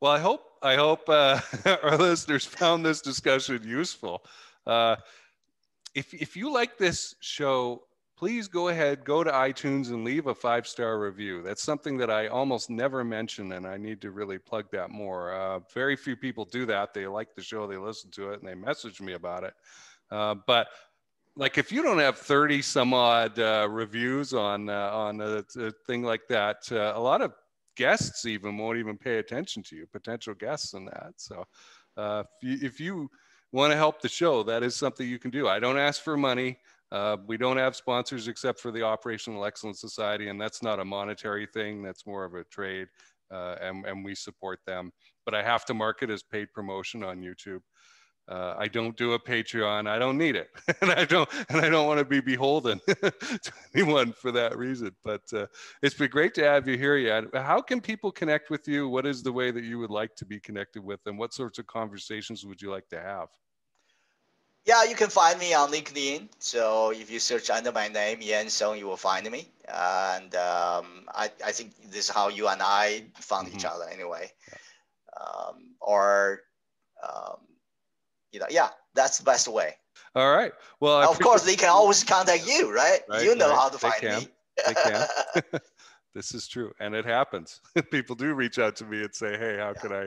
Well, I hope I hope uh, (laughs) our listeners found this discussion useful. Uh, if if you like this show please go ahead, go to iTunes and leave a five star review. That's something that I almost never mention, and I need to really plug that more. Uh, very few people do that. They like the show, they listen to it, and they message me about it. Uh, but like if you don't have 30 some odd uh, reviews on uh, on a, a, thing like that, uh, a lot of guests even won't even pay attention to you, potential guests and that. So uh, if you, if you want to help the show, that is something you can do. I don't ask for money. Uh, we don't have sponsors except for the Operational Excellence Society, and that's not a monetary thing. That's more of a trade, uh, and, and we support them. But I have to mark it as paid promotion on YouTube. Uh, I don't do a Patreon. I don't need it, (laughs) and I don't, and I don't want to be beholden (laughs) to anyone for that reason. But uh, it's been great to have you here, Yan. How can people connect with you? What is the way that you would like to be connected with them? What sorts of conversations would you like to have? Yeah, you can find me on LinkedIn. So if you search under my name, Yan Song, you will find me. And um, I, I think this is how you and I found mm-hmm. each other anyway. Um, or, um, you know, yeah, that's the best way. All right. Well, of course, they can always contact you, right? right you know right. how to find me. they can. (laughs) (laughs) this is true and it happens (laughs) people do reach out to me and say hey how yeah. can i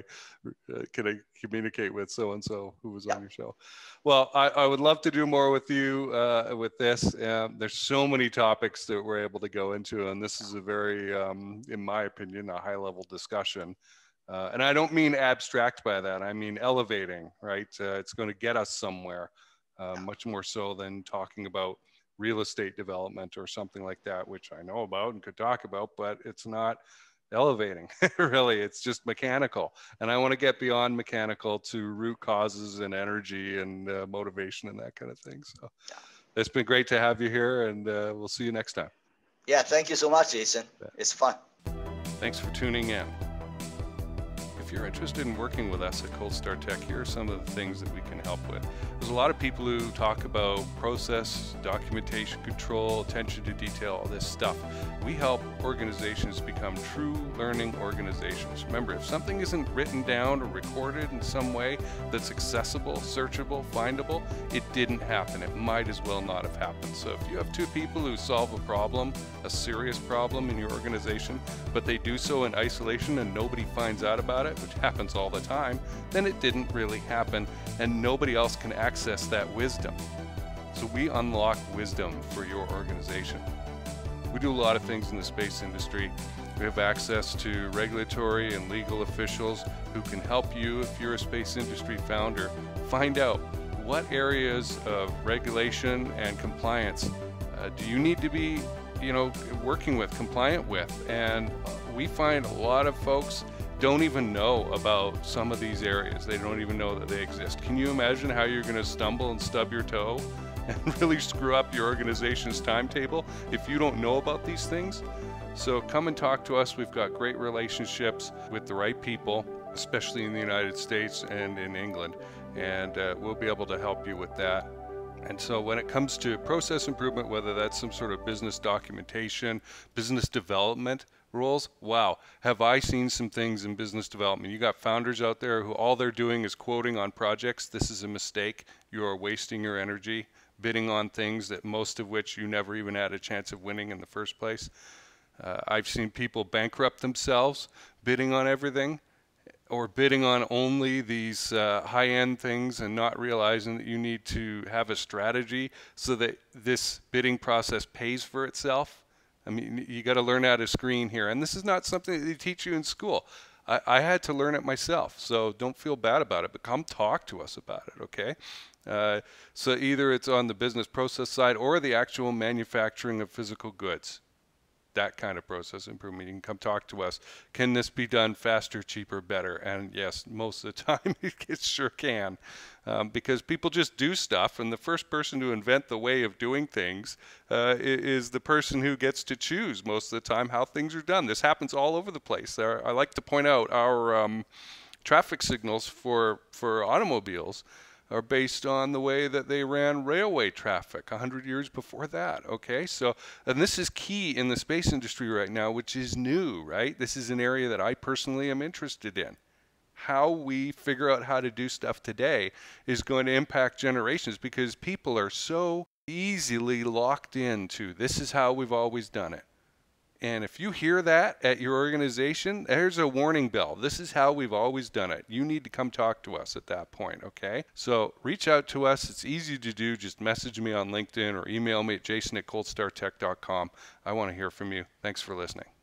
uh, can i communicate with so and so who was yeah. on your show well I, I, would love to do more with you uh, with this um, there's so many topics that we're able to go into and this is a very um, in my opinion a high level discussion uh, and i don't mean abstract by that i mean elevating right uh, it's going to get us somewhere uh, much more so than talking about real estate development or something like that, which I know about and could talk about, but it's not elevating (laughs) really. It's just mechanical. And i want to get beyond mechanical to root causes and energy and uh, motivation and that kind of thing. So it's been great to have you here and uh, we'll see you next time. Yeah thank you so much jason. It's fun. Thanks for tuning in if you're interested in working with us at Cold Star Tech, here are some of the things that we can help with. There's a lot of people who talk about process, documentation control, attention to detail, all this stuff. We help organizations become true learning organizations. Remember, if something isn't written down or recorded in some way that's accessible, searchable, findable, it didn't happen. It might as well not have happened. So if you have two people who solve a problem, a serious problem in your organization, but they do so in isolation and nobody finds out about it, which happens all the time, then it didn't really happen and nobody else can access that wisdom. So we unlock wisdom for your organization. We do a lot of things in the space industry. We have access to regulatory and legal officials who can help you if you're a space industry founder find out what areas of regulation and compliance uh, do you need to be you know working with compliant with and we find a lot of folks don't even know about some of these areas. They don't even know that they exist. Can you imagine how you're going to stumble and stub your toe (laughs) and really screw up your organization's timetable if you don't know about these things? So come and talk to us. We've got great relationships with the right people, especially in the United States and in England, and uh, we'll be able to help you with that. And so when it comes to process improvement, whether that's some sort of business documentation, business development, rules. Wow, have I seen some things in business development? You got founders out there who all they're doing is quoting on projects. This is a mistake. You are wasting your energy bidding on things that most of which you never even had a chance of winning in the first place. Uh, I've seen people bankrupt themselves bidding on everything or bidding on only these uh, high end things and not realizing that you need to have a strategy so that this bidding process pays for itself. I mean, you got to learn how to screen here. And this is not something that they teach you in school. I, I, had to learn it myself. So don't feel bad about it, but come talk to us about it, okay? Uh, so either it's on the business process side or the actual manufacturing of physical goods. That kind of process improvement, you can come talk to us. Can this be done faster, cheaper, better? And yes, most of the (laughs) time it sure can. Um, because people just do stuff, and the first person to invent the way of doing things uh, is the person who gets to choose most of the time how things are done. This happens all over the place. There, I like to point out our um, traffic signals for for automobiles are based on the way that they ran railway traffic 100 years before that. Okay, so and this is key in the space industry right now, which is new, right? This is an area that I personally am interested in. How we figure out how to do stuff today is going to impact generations because people are so easily locked into this is how we've always done it. And if you hear that at your organization, there's a warning bell. This is how we've always done it. You need to come talk to us at that point, okay? So reach out to us. It's easy to do. Just message me on LinkedIn or email me at jason at coldstartech.com. I want to hear from you. Thanks for listening.